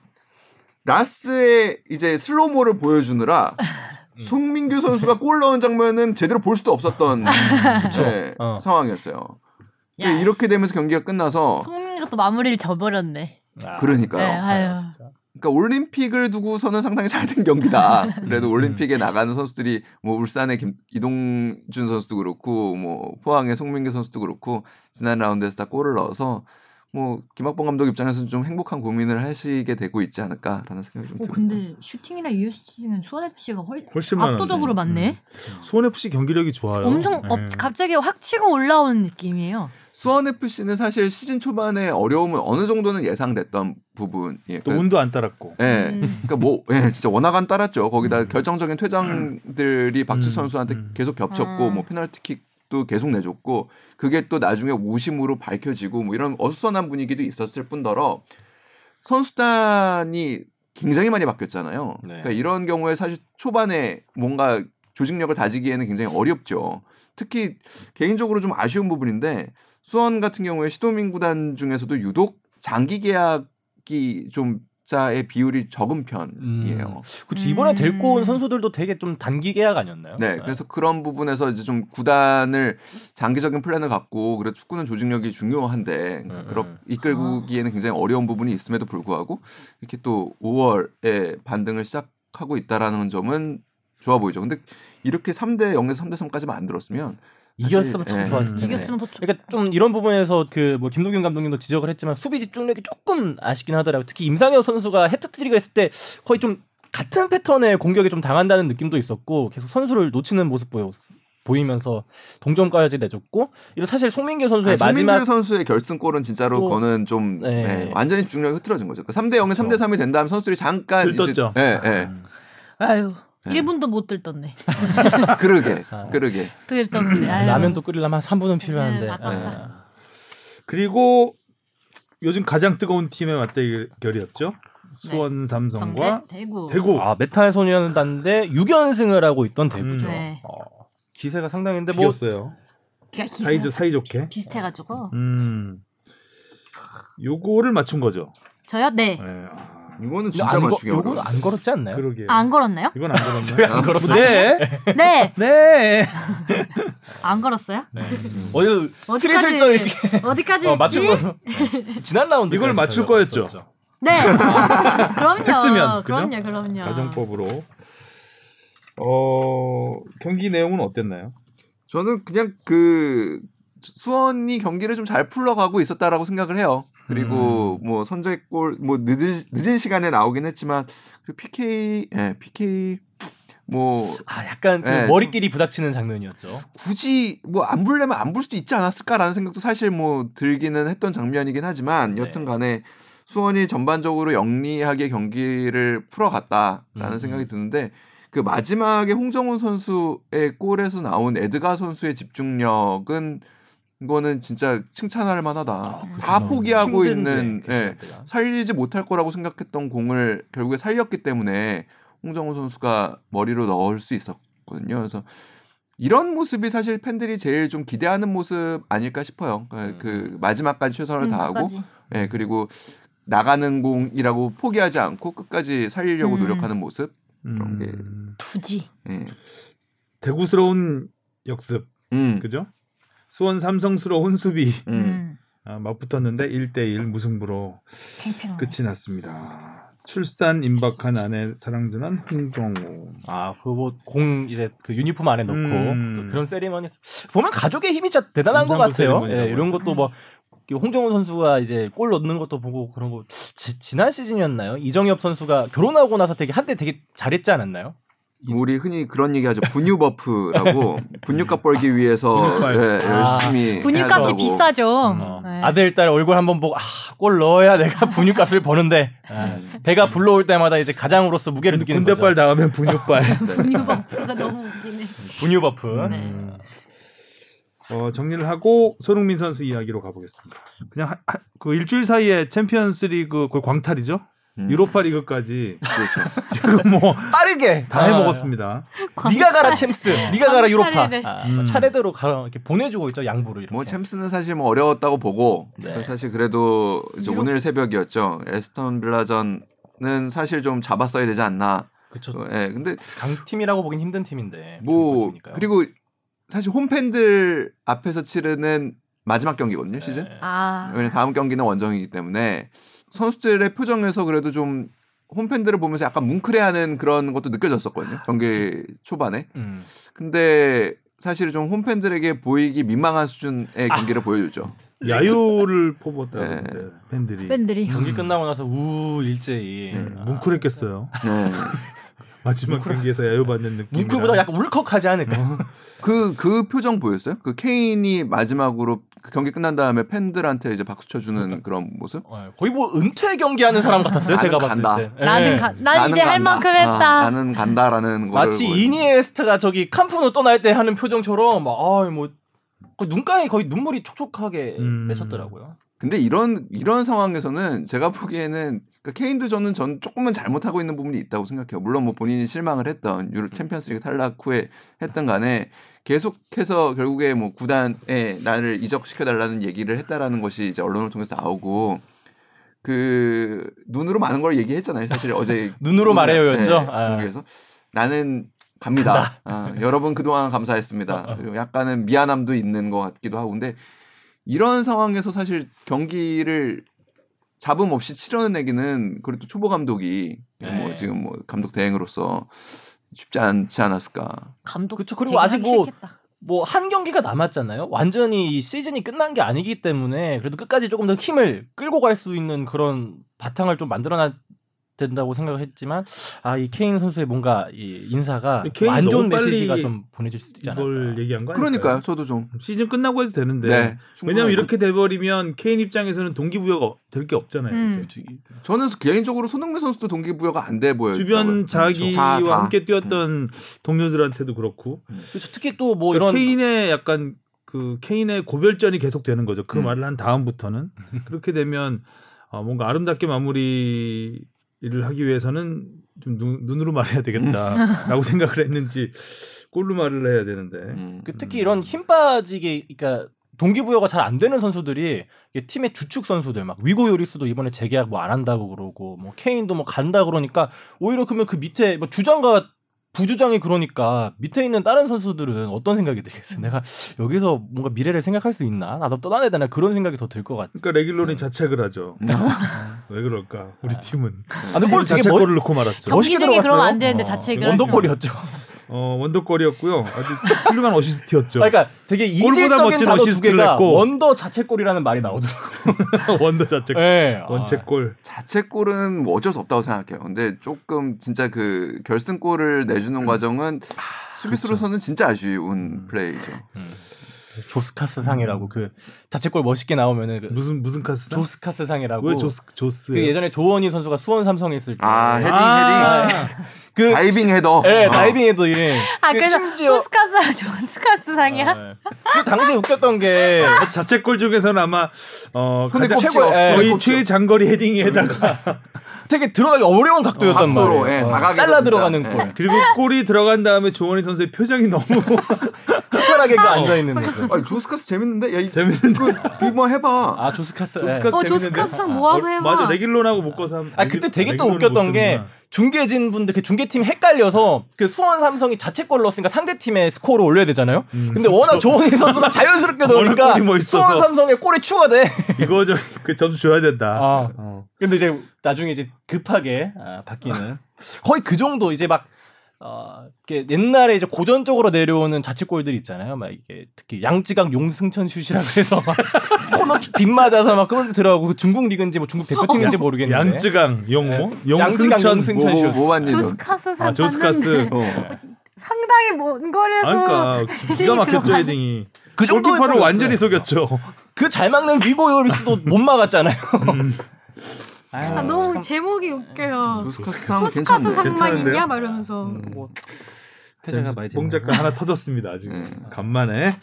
라스의 이제 슬로모를 보여주느라 송민규 선수가 골 넣은 장면은 제대로 볼 수도 없었던 네, 어. 상황이었어요. 야. 이렇게 되면서 경기가 끝나서 송민규가 또 마무리를 져버렸네. 아, 그러니까요. 네. 그러니까 올림픽을 두고서는 상당히 잘 된 경기다. 그래도 올림픽에 나가는 선수들이 뭐 울산의 김, 이동준 선수도 그렇고 뭐 포항의 송민규 선수도 그렇고 지난 라운드에서 다 골을 넣어서 뭐 김학범 감독 입장에서는 좀 행복한 고민을 하시게 되고 있지 않을까라는 생각이 좀 어, 듭니다. 근데 슈팅이나 유효슈팅은 수원 FC가 훨 훨씬. 압도적으로 많네. 수원 FC 경기력이 좋아요. 엄청 업, 네. 갑자기 확 치고 올라온 느낌이에요. 수원 FC는 사실 시즌 초반에 어려움은 어느 정도는 예상됐던 부분이에요. 또 운도 안 따랐고. 예. 음. 그러니까 뭐 예, 진짜 워낙 안 따랐죠. 거기다 결정적인 퇴장들이 박주 음, 선수한테 음. 계속 겹쳤고 음. 뭐 페널티킥 도 계속 내줬고 그게 또 나중에 오심으로 밝혀지고 뭐 이런 어수선한 분위기도 있었을 뿐더러 선수단이 굉장히 많이 바뀌었잖아요. 네. 그러니까 이런 경우에 사실 초반에 뭔가 조직력을 다지기에는 굉장히 어렵죠. 특히 개인적으로 좀 아쉬운 부분인데 수원 같은 경우에 시도민 구단 중에서도 유독 장기 계약이 좀 자의 비율이 적은 편이에요. 그치 이번에 음. 데리고 온 선수들도 되게 좀 단기 계약 아니었나요? 네, 그래서 그런 부분에서 이제 좀 구단을 장기적인 플랜을 갖고 그래 축구는 조직력이 중요한데 음, 그렇 음. 이끌기에는 굉장히 어려운 부분이 있음에도 불구하고 이렇게 또 5월에 반등을 시작하고 있다라는 점은 좋아 보이죠. 근데 이렇게 3대 0에서 3대 3까지만 안 들었으면 이겼으면 참 예. 좋았을 텐데. 이겼으면 더 좋. 그러니까 좀 이런 부분에서 그 뭐 김동균 감독님도 지적을 했지만 수비 집중력이 조금 아쉽긴 하더라고 요. 특히 임상혁 선수가 해트트릭을 했을 때 거의 좀 같은 패턴의 공격에 좀 당한다는 느낌도 있었고 계속 선수를 놓치는 모습 보여 보이면서 동점까지 내줬고 이거 사실 송민규 선수의 아니, 송민규 마지막 선수의 결승골은 진짜로 또- 그거는 좀 네. 네, 완전히 집중력이 흐트러진 거죠. 그러니까 3대 0에 3대 3이 된 다음 선수들이 잠깐 들떴죠. 이제, 예, 예. 아유. 네. 1분도 못 들떴네. 그러게, 아. 그러게. 들떴는데. 아유. 라면도 끓이려면 한 3분은 필요한데. 네, 예. 맞다. 그리고 요즘 가장 뜨거운 팀의 맞대결이었죠. 수원 삼성과 성대, 대구. 대구. 아 메탈 소년단데 6연승을 하고 있던 대구죠. 음. 네. 어, 기세가 상당인데 뭐 비겼어요. 사이좋 사이좋게. 비슷해가지고. 음. 요거를 맞춘 거죠. 저요? 네. 네. 아, 이거는 진짜 안 거- 맞추기 어려워. 안 걸었지 않나요? 그러게. 아, 안 걸었나요? 이건 안 걸었네. 안 걸었어요? 네. 네. 네. 안 걸었어요? 네. 어디 스리슬쩍 이렇게 어디까지 어? 맞춘 거. 네. 지난 라운드 이걸 맞출 거였죠. 네. 그럼요. 했으면, 그죠? 그럼요, 그럼요. 가정법으로. 어, 경기 내용은 어땠나요? 저는 그냥 그 수원이 경기를 좀 잘 풀러가고 있었다라고 생각을 해요. 그리고 뭐 선제골 뭐 늦은 늦은 시간에 나오긴 했지만 그 PK 예 PK 뭐 아 약간 그 네, 머리끼리 부닥치는 장면이었죠. 굳이 뭐안 부르려면 안 부를 수도 있지 않았을까라는 생각도 사실 뭐 들기는 했던 장면이긴 하지만 네. 여튼간에 수원이 전반적으로 영리하게 경기를 풀어갔다라는 음. 생각이 드는데 그 마지막에 홍정훈 선수의 골에서 나온 에드가 선수의 집중력은 이 거는 진짜 칭찬할 만하다. 다 포기하고 아, 있는 그 예. 살리지 못할 거라고 생각했던 공을 결국에 살렸기 때문에 홍정호 선수가 머리로 넣을 수 있었거든요. 그래서 이런 모습이 사실 팬들이 제일 좀 기대하는 모습 아닐까 싶어요. 그- 음. 그 마지막까지 최선을 음, 다하고, 끝까지. 예 그리고 나가는 공이라고 포기하지 않고 끝까지 살리려고 음. 노력하는 모습. 그런 게- 음, 두지. 예. 대구스러운 역습 음. 그죠? 수원 삼성스러운 수비 음. 음. 아, 맞붙었는데 1대1 무승부로 팽팽. 끝이 났습니다. 출산 임박한 아내 사랑 전한 홍정호. 아, 그 뭐 공 이제 그 유니폼 안에 넣고 음. 또 그런 세리머니 보면 가족의 힘이 진짜 대단한 것 같아요. 예, 이런 것도 뭐 홍정호 선수가 이제 골 넣는 것도 보고 그런 거 지, 지난 시즌이었나요? 이정협 선수가 결혼하고 나서 되게 한때 되게 잘했지 않았나요? 우리 흔히 그런 얘기하죠. 분유 buff라고 분유값 벌기 위해서. 예, 아. 열심히 분유값이. 비싸죠. 어, 네. 아들 딸 얼굴 한번 보고 아, 골 넣어야 내가 분유값을 버는데 아, 배가 불러올 때마다 이제 가장으로서 무게를 느끼는 군대빨 거죠. 나가면 분유빨. 분유 buff가 너무 웃기네. 분유 buff. 네. 어, 정리를 하고 손흥민 선수 이야기로 가보겠습니다. 그냥 하- 하- 그 일주일 사이에 챔피언스리그 거의 광탈이죠. 음. 유로파 리그까지 그렇죠. 지금 뭐다 빠르게 해먹었습니다. 네가 가라 챔스, 네가 가라 유로파. 차례대. 아, 음. 차례대로 가 이렇게 보내주고 있죠 양보를 이렇게. 뭐 챔스는 사실 뭐 어려웠다고 보고 네. 사실 그래도 이제 유럽- 오늘 새벽이었죠. 에스턴 빌라전은 사실 좀 잡았어야 되지 않나. 어, 예. 근데 강팀이라고 보긴 힘든 팀인데. 뭐. 그리고 사실 홈팬들 앞에서 치르는 마지막 경기거든요 시즌. 네. 아. 왜냐면 다음 경기는 원정이기 때문에 선수들의 표정에서 그래도 좀 홈팬들을 보면서 약간 뭉클해하는 그런 것도 느껴졌었거든요 경기 초반에. 음. 근데 사실 좀 홈팬들에게 보이기 민망한 수준의 경기를 보여주죠. 야유를 퍼붓다 네. 네. 팬들이 팬들이. 경기 끝나고 나서 우 일제히 네, 아, 뭉클했겠어요. 네. 마지막 경기에서 야유받는 느낌. 뭉클보다 약간 울컥하지 않을까. 그, 그 표정 보였어요? 그 케인이 마지막으로 그 경기 끝난 다음에 팬들한테 이제 박수 쳐주는 그런 모습? 어, 거의 뭐 은퇴 경기하는 사람 같았어요. 나는 제가 봤을 간다. 때. 예. 나는 가, 난 이제 할 간다. 만큼 아, 했다. 나는 간다라는 거를 마치 보여주고. 이니에스트가 저기 캄프누 떠날 때 하는 표정처럼 막아뭐 눈가에 거의 눈물이 촉촉하게 음. 맺혔더라고요. 근데 이런 이런 상황에서는 제가 보기에는 그러니까 케인도 저는 전 조금은 잘못하고 있는 부분이 있다고 생각해요. 물론 뭐 본인이 실망을 했던 유로 챔피언스리그 탈락 후에 했던 간에 계속해서 결국에 뭐 구단에 나를 이적시켜 달라는 얘기를 했다라는 것이 이제 언론을 통해서 나오고 그 눈으로 많은 걸 얘기했잖아요. 사실 어제 눈으로 말해요였죠? 네, 아. 그래서 나는 갑니다. 아, 여러분 그동안 감사했습니다. 그리고 약간은 미안함도 있는 것 같기도 하고 근데 이런 상황에서 사실 경기를 잡음 없이 치러내기는 그래도 초보 감독이 뭐 네. 지금 뭐 감독 대행으로서 쉽지 않지 않았을까. 감독. 그쵸. 그리고 아직 뭐 싫겠다. 뭐한 경기가 남았잖아요. 완전히 이 시즌이 끝난 게 아니기 때문에 그래도 끝까지 조금 더 힘을 끌고 갈 수 있는 그런 바탕을 좀 만들어놔야 된다고 생각을 했지만 아 이 케인 선수의 뭔가 이 인사가 좀안 좋은 메시지가 좀 보내질 수 있지 않을까. 이걸 얘기한 거? 그러니까요. 저도 좀 시즌 끝나고 해도 되는데. 네, 왜냐면. 이렇게 돼버리면 케인 입장에서는 동기부여가 될 게 없잖아요. 음. 저는 개인적으로 손흥민 선수도 동기부여가 안 돼 보여요. 주변 자기와 자, 다. 함께 뛰었던 동료들한테도 그렇고 그렇죠. 특히 또뭐 그러니까 이런 케인의 약간 그 케인의 고별전이 계속 되는 거죠. 그 음. 말을 한 다음부터는 그렇게 되면 어, 뭔가 아름답게 마무리 를 하기 위해서는 좀 눈, 눈으로 말해야 되겠다라고 생각을 했는지 꼴로 말을 해야 되는데 음. 그 특히 이런 힘 빠지게 그러니까 동기부여가 잘 안 되는 선수들이 이게 팀의 주축 선수들 막 위고 요리스도 이번에 재계약 뭐 안 한다고 그러고 뭐 케인도 뭐 간다 그러니까 오히려 그러면 그 밑에 뭐 주장과 부주장이 그러니까 밑에 있는 다른 선수들은 어떤 생각이 들겠어요? 내가 여기서 뭔가 미래를 생각할 수 있나? 나도 떠나야 되나? 그런 생각이 더 들 것 같아. 그러니까 레길론이 자책을 하죠. 음. 왜 그럴까? 우리 팀은 아, 근데 골 자책골을 넣고 말았죠. 멋있게 경기 중에 들어갔어요. 그러면 안 되는데 어, 자책을 원더골이었죠. 어, 원더골이었고요. 아주 훌륭한 어시스트였죠. 그러니까 되게 골보다 이질적인 멋진 단어 두 개가 냈고. 원더 자체골이라는 말이 나오더라고요. 원더 자체 네. 원체골. 자책골은 뭐 어쩔 수 없다고 생각해요. 근데 조금 진짜 그 결승골을 내주는 과정은 수비수로서는 진짜 아쉬운 플레이죠. 음. 조스카스 상이라고 그 자체골 멋있게 나오면은 그 무슨 무슨 카스? 조스카스 상이라고 왜 조스 조스? 그 예전에 조원희 선수가 수원 삼성 했을 때 아, 헤딩, 아, 그 다이빙 헤더. 예, 어. 다이빙에도 이름. 아그 그래서 심지어- 푸스카스랑 조스카스 상이야? 어, 그 당시에 웃겼던 게 자책골 중에서는 아마 어 가장. 최고 예, 거의. 최장거리 헤딩에다가 되게 들어가기 어려운 각도였단 각도로, 말이에요. 예, 어, 사각에서 잘라 진짜. 들어가는 예. 골. 그리고 골이 들어간 다음에 조원희 선수의 표정이 너무 특별하게 그 앉아 있는 모습. 아니, 조스카스 재밌는데? 야, 이, 재밌는데 그, 이거 해봐. 아 조스카스. 예. 조스카스 어 재밌는데. 조스카스 모아서 어, 해봐. 맞아 레길론하고 묶어서 하면 아 그때 레길- 되게 또 웃겼던 못 게. 중계진 분들 그 중계팀 헷갈려서 그 수원 삼성이 자책골 넣었으니까 상대 팀의 스코어를 올려야 되잖아요. 음, 근데 워낙 조원희 선수가 자연스럽게 넣으니까 멋있어서. 수원 삼성의 골이 추가돼. 이거 저그 점수 줘야 된다. 아. 어. 근데 이제 나중에 이제 급하게 아, 바뀌는 거의 그 정도 이제 막 어, 옛날에 이제 고전적으로 내려오는 자책골들 있잖아요. 막 이게 특히 양지강 용승천 슛이라 그래서 막 코너 빗 맞아서 막 그런 데 들어가고 그 중국 리그인지 뭐 중국 대표팀인지 모르겠는데 양쯔강 용모 네. 양쯔강 용승천 용승천 뭐, 슛. 뭐, 뭐 너? 조스카스 상아 조스카스 어. 상당히 먼 거리에서 아, 그러니까 기가 막혔죠 헤딩이 그 골이었어요. 완전히 속였죠. 그 잘 막는 위고 요리스도 못 막았잖아요. 아, 너무 제목이 웃겨요. 조스카스 상 포스카스 괜찮네. 상만? 있냐? 막 이러면서. 뭐 회자가 많이 봉 됐네요. 작가 하나 터졌습니다 아직 음. 간만에.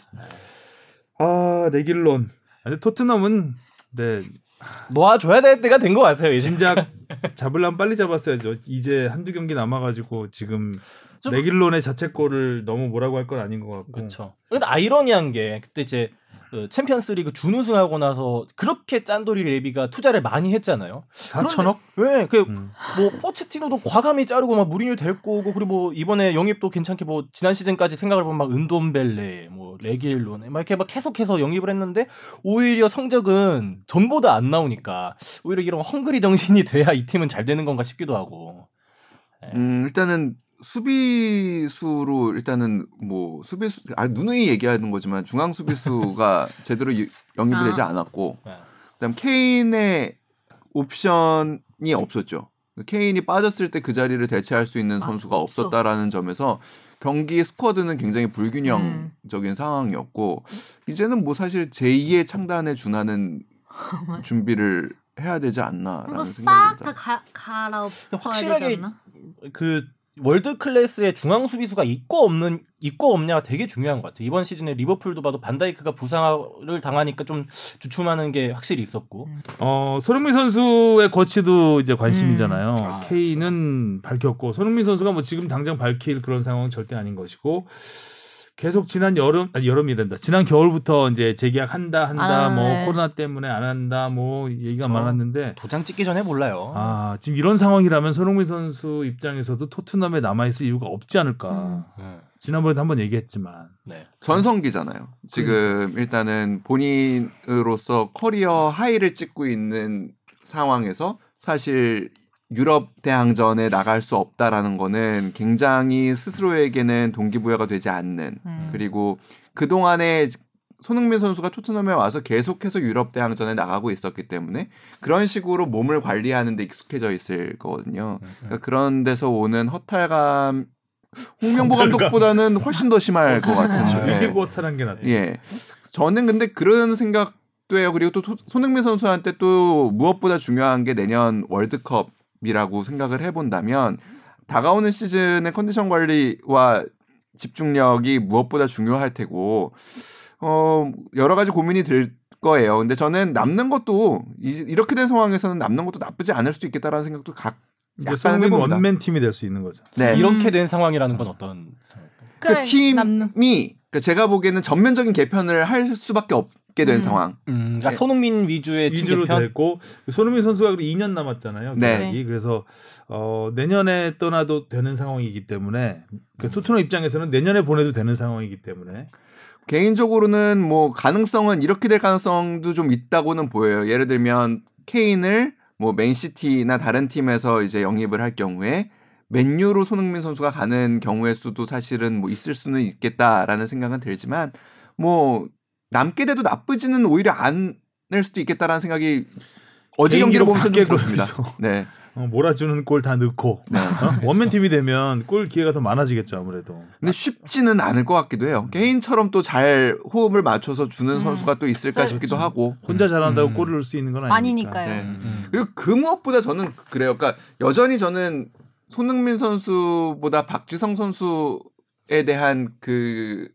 아 레길론. 근데 토트넘은 네 놓아줘야 될 때가 된 것 같아요. 이제 진작 잡으려면 빨리 잡았어야죠. 이제 한두 경기 남아가지고 지금 좀- 레길론의 자책골을 너무 뭐라고 할 건 아닌 것 같고. 그렇죠. 근데 아이러니한 게 그때 이제 그 챔피언스리그 준우승하고 나서 그렇게 짠돌이 레비가 투자를 많이 했잖아요. 4천억? 왜? 그 음. 뭐 포체티노도 과감히 자르고 막 무리뉴 데리고 오고 그리고 뭐 이번에 영입도 괜찮게 뭐 지난 시즌까지 생각을 보면 막 은돈벨레 뭐 레길론 막 이렇게 막 계속해서 영입을 했는데 오히려 성적은 전보다 안 나오니까 오히려 이런 헝그리 정신이 돼야 이 팀은 잘 되는 건가 싶기도 하고. 음, 일단은 수비수로 일단은 뭐 수비수 아 누누이 얘기하는 거지만 중앙 수비수가 제대로 이- 영입이 아. 되지 않았고 네. 그다음 케인의 옵션이 없었죠. 케인이 빠졌을 때 그 자리를 대체할 수 있는 맞아, 선수가. 없었다라는 점에서 경기 스쿼드는 굉장히 불균형적인 상황이었고 이제는 뭐 사실 제2의 창단에 준하는 준비를 해야 되지 않나라는. 싹다 갈아엎어야 확실하게? 그 월드 클래스의 중앙 수비수가 있고 없는 있고 없냐가 되게 중요한 것 같아요. 이번 시즌에 리버풀도 봐도 반다이크가 부상을 당하니까 좀 주춤하는 게 확실히 있었고. 어, 손흥민 선수의 거치도 이제 관심이잖아요. 음. 아, K는 밝혔고 손흥민 선수가 뭐 지금 당장 밝힐 그런 상황은 절대 아닌 것이고 계속 지난 여름 아니 여름이 된다. 지난 겨울부터 이제 재계약 한다 한다 아, 뭐 네. 코로나 때문에 안 한다 뭐 얘기가. 많았는데 도장 찍기 전에 몰라요. 아, 지금 이런 상황이라면 손흥민 선수 입장에서도 토트넘에 남아 있을 이유가 없지 않을까. 음. 네. 지난번에도 한번 얘기했지만 네. 전성기잖아요. 지금 일단은 본인으로서 커리어 하이를 찍고 있는 상황에서 사실 유럽 대항전에 나갈 수 없다라는 거는 굉장히 스스로에게는 동기부여가 되지 않는 음. 그리고 그 동안에 손흥민 선수가 토트넘에 와서 계속해서 유럽 대항전에 나가고 있었기 때문에 그런 식으로 몸을 관리하는 데 익숙해져 있을 거거든요. 음, 그러니까 그런 데서 오는 허탈감 홍명보 감독보다는 훨씬 더 심할 것 같아요. 아, 예. 이기고 허탈한 게 낫지. 예. 저는 근데 그런 생각 도 해요. 그리고 또 토- 손흥민 선수한테 또 무엇보다 중요한 게 내년 월드컵 이라고 생각을 해본다면 다가오는 시즌의 컨디션 관리와 집중력이 무엇보다 중요할 테고 어 여러 가지 고민이 들 거예요. 근데 저는 남는 것도 이- 이렇게 된 상황에서는 남는 것도 나쁘지 않을 수도 있겠다라는 생각도 각 약간 해봅니다. 원맨 팀이 될 수 있는 거죠. 네. 이렇게 된 상황이라는 건 어떤 상황일까요? 그 그래, 팀이 남는. 그러니까 제가 보기에는 전면적인 개편을 할 수밖에 없 게 된 음. 상황. 음, 그러니까 네. 손흥민 위주의 팀 위주로 개편? 됐고 손흥민 선수가 그리고 2년 남았잖아요. 네. 계약이. 그래서 어, 내년에 떠나도 되는 상황이기 때문에 음. 그 토트넘 입장에서는 내년에 보내도 되는 상황이기 때문에 개인적으로는 뭐 가능성은 이렇게 될 가능성도 좀 있다고는 보여요. 예를 들면 케인을 뭐 맨시티나 다른 팀에서 이제 영입을 할 경우에 맨유로 손흥민 선수가 가는 경우의 수도 사실은 뭐 있을 수는 있겠다라는 생각은 들지만 뭐 남게 돼도 나쁘지는 오히려 않을 수도 있겠다라는 생각이 어제 경기를 보면서 좀 들었습니다. 네. 어, 몰아주는 골 다 넣고 네. 어? 원맨 팀이 되면 골 기회가 더 많아지겠죠 아무래도. 근데 쉽지는 않을 것 같기도 해요. 개인처럼 또 잘 호흡을 맞춰서 주는 음. 선수가 또 있을까 그렇죠. 싶기도 하고. 혼자 잘한다고 음. 골을 넣을 수 있는 건 아니니까. 아니니까요. 네. 음. 그리고 그 무엇보다 저는 그래요. 그러니까 여전히 저는 손흥민 선수보다 박지성 선수에 대한 그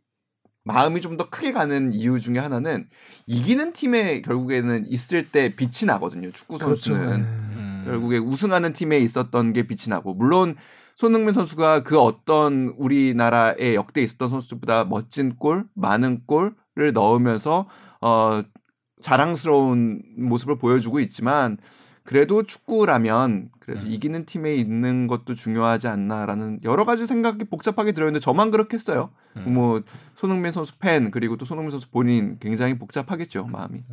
마음이 좀 더 크게 가는 이유 중에 하나는 이기는 팀에 결국에는 있을 때 빛이 나거든요. 축구 그렇죠. 선수는 네. 음. 결국에 우승하는 팀에 있었던 게 빛이 나고 물론 손흥민 선수가 그 어떤 우리나라의 역대 있었던 선수들보다 멋진 골, 많은 골을 넣으면서 어 자랑스러운 모습을 보여주고 있지만 그래도 축구라면 그래도 음. 이기는 팀에 있는 것도 중요하지 않나라는 여러 가지 생각이 복잡하게 들어있는데 저만 그렇겠어요. 음. 뭐 손흥민 선수 팬 그리고 또 손흥민 선수 본인 굉장히 복잡하겠죠 마음이.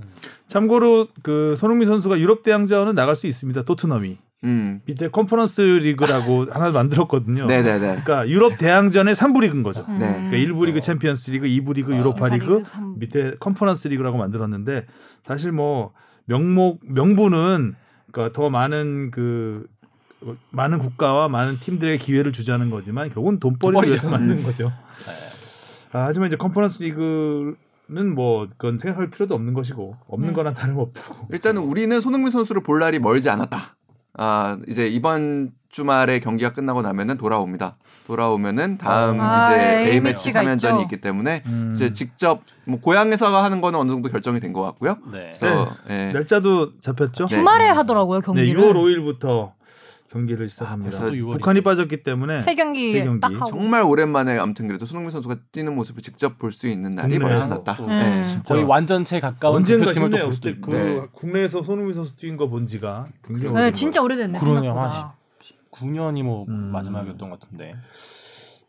참고로 그 손흥민 선수가 유럽 대항전은 나갈 수 있습니다. 토트넘이 음, 밑에 컨퍼런스 리그라고 하나 만들었거든요. 네네네. 그러니까 유럽 대항전의 3부 리그인 거죠. 음. 네. 그러니까 1부 리그 챔피언스 리그, 2부 리그 아, 유로파 리그, 삼- 밑에 컨퍼런스 리그라고 만들었는데 사실 뭐 명목 명분은 그러니까 더 많은 그 어, 많은 국가와 많은 팀들의 기회를 주자는 거지만 결국은 돈벌이를 위해서. 만든 거죠. 아, 하지만 이제 컨퍼런스 리그 는 뭐 그건 생각할 필요도 없는 것이고 없는 네. 거나 다름없다고. 일단은 우리는 손흥민 선수를 볼 날이 멀지 않았다. 아 이제 이번 주말에 경기가 끝나고 나면은 돌아옵니다. 돌아오면은 다음 아, 이제 A 매치 매치가 3연전이 있죠. 있기 때문에 음. 이제 직접 뭐 고향에서 하는 거는 어느 정도 결정이 된 것 같고요. 네. 그래서 예. 날짜도 잡혔죠. 네. 주말에 하더라고요 네, 경기를. 6월 5일부터 경기를 시작합니다. 아, 벌써 6월이 북한이 빠졌기 때문에 세 경기, 세 경기. 정말 오랜만에 아무튼 그래도 손흥민 선수가 뛰는 모습을 직접 볼 수 있는 날이 멀지 않았다. 또. 네. 예. 진짜 거의 완전체 가까운 언젠가 싶네요. 그때. 그 네. 국내에서 손흥민 선수 뛴 거 본 지가 굉장히 네, 진짜 오래됐네. 그러네요. 생각보다. 9년이 뭐 음. 마지막이었던 것 같은데.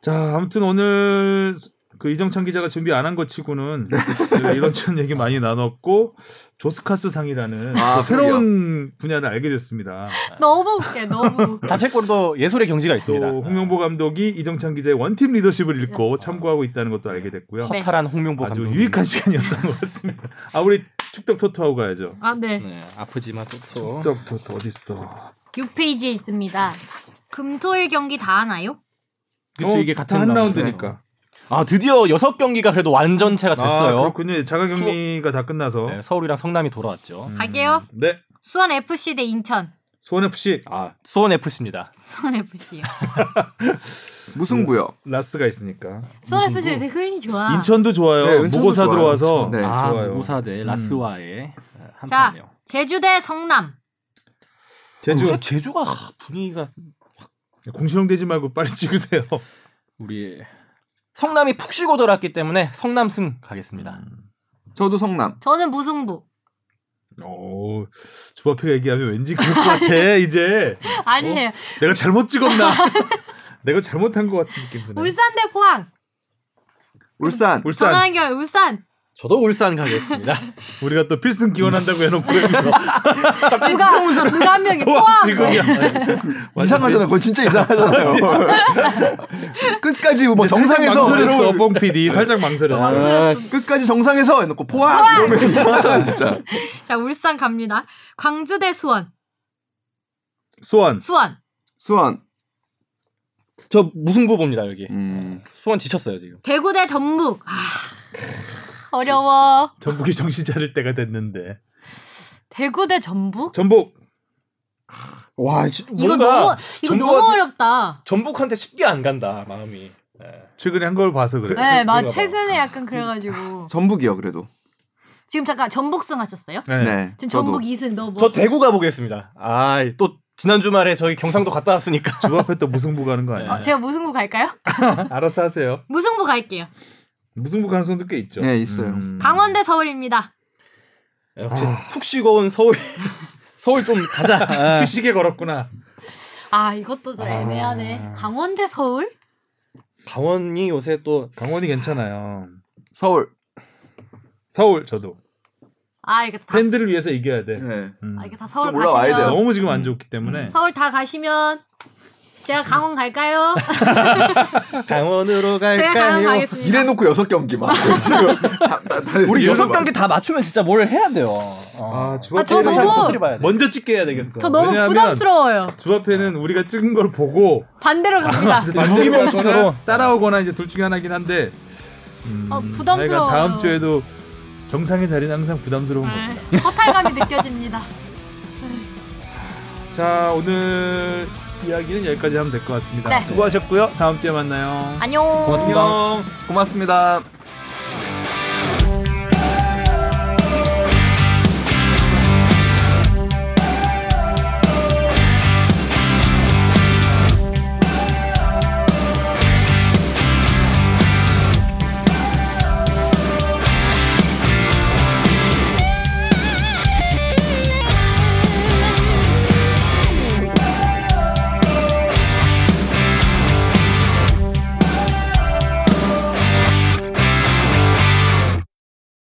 자, 아무튼 오늘 그 이정찬 기자가 준비 안 한 것 치고는 저희가 이런저런 얘기 많이 나눴고 조스카스 상이라는 아, 또 새로운 분야를 알게 됐습니다. 너무 웃겨, 너무. 자책골도 예술의 경지가 있습니다. 또 홍명보 감독이 이정찬 기자의 원팀 리더십을 읽고 참고하고 있다는 것도 알게 됐고요. 네. 허탈한 홍명보 아주 감독. 유익한 시간이었던 것 같습니다. 아 우리 축덕 토토하고 가야죠. 아, 네. 네, 아프지만 또 또. 축덕 토토 어디 있어? 6페이지에 있습니다. 금토일 경기 다 하나요? 그쵸 이게 같은 한 라운드. 라운드니까. 아 드디어 여섯 경기가 그래도 완전체가 아, 됐어요. 그렇군요. 자가 경기가 다 끝나서. 네, 서울이랑 성남이 돌아왔죠. 음, 갈게요. 네. 수원 FC 대 인천. 수원 FC 아 수원 FC입니다. 수원 FC요. 무승부요. 라스가 있으니까. 수원 FC 요새 흐름이 좋아. 인천도 좋아요. 네, 인천도 무고사 좋아요. 들어와서 네. 아 좋아요. 무사 대 음. 라스와의 한 자, 판이요. 제주 대 성남. 제주 요새 제주가 분위기가 궁시렁대지 말고 빨리 찍으세요. 우리 성남이 푹 쉬고 돌았기 때문에 성남승 가겠습니다. 저도 성남. 저는 무승부. 오, 주바페 얘기하면 왠지 그럴 것 같아. 이제 아니에요. 내가 잘못 찍었나? 내가 잘못한 것 같은 느낌 드네. 울산 대 포항. 울산. 울산. 전환결 울산. 저도 울산 가겠습니다. 우리가 또 필승 기원한다고 해놓고 여기서 누가 누가 한 명이 포항 포항. 지금이야. 이상하잖아요. 그건 진짜 이상하잖아요. 끝까지 뭐 정상에서 망설였어, 뽕 PD 살짝 망설였어. 아, 망설였어. 끝까지 정상에서 해놓고 포항 이러면 이상하잖아 진짜. 자 울산 갑니다. 광주 대 수원. 수원. 수원. 수원. 저 무승부 봅니다 여기. 음. 수원 지쳤어요 지금. 대구 대 전북. 아, 어려워. 전북이 정신 차릴 때가 됐는데. 대구 대 전북? 전북. 와 지- 이거 너무 이거 너무 전북한테- 어렵다. 전북한테 쉽게 안 간다 마음이. 네. 최근에 한 걸 봐서 그래. 네, 봐. 최근에 약간 그래가지고 전북이요 그래도. 지금 잠깐 전북승 하셨어요? 네. 네. 지금 저도. 전북 2승 너 뭐? 저 대구 가보겠습니다. 아 또 지난 주말에 저희 경상도 갔다 왔으니까. 주바페 또 무승부 가는 거 아니야? 어, 제가 무승부 갈까요? 알아서 하세요. 무승부 갈게요. 무승부 가능성도 꽤 있죠. 네, 있어요. 음. 강원 대 서울입니다. 역시 푹 쉬고 온 서울 서울 좀 가자. 아. 시계 걸었구나. 아 이것도 좀 아. 애매하네. 강원 대 서울? 강원이 요새 또 강원이 괜찮아요. 서울. 서울 저도 아 이거 다 팬들을 위해서 이겨야 돼. 네. 음. 아 이게 다 서울 가시면 돼요. 너무 지금 안 좋기 때문에 서울 다 가시면 제가 강원 갈까요? 강원으로 제가 강원 가겠습니다. 이래놓고 여섯 경기만. 우리 여섯 막- 경기 다 맞추면 진짜 뭘 해야 돼요. 어. 아, 아, 저 주합회는 너무- 터뜨려 봐야 돼. 먼저 찍게 해야 되겠어. 저 너무 왜냐하면 부담스러워요. 주합회는 우리가 찍은 걸 보고 반대로 갑니다. 무기명 반대로 투표로. 하거나 따라오거나 이제 둘 중에 하나긴 한데 음, 어, 부담스러워요. 하여간 다음 주에도 정상의 자리는 항상 부담스러운 겁니다. 네, 허탈감이 느껴집니다. 자 오늘 이야기는 여기까지 하면 될 것 같습니다. 네. 수고하셨고요. 다음 주에 만나요. 안녕. 고맙습니다. 안녕. 고맙습니다.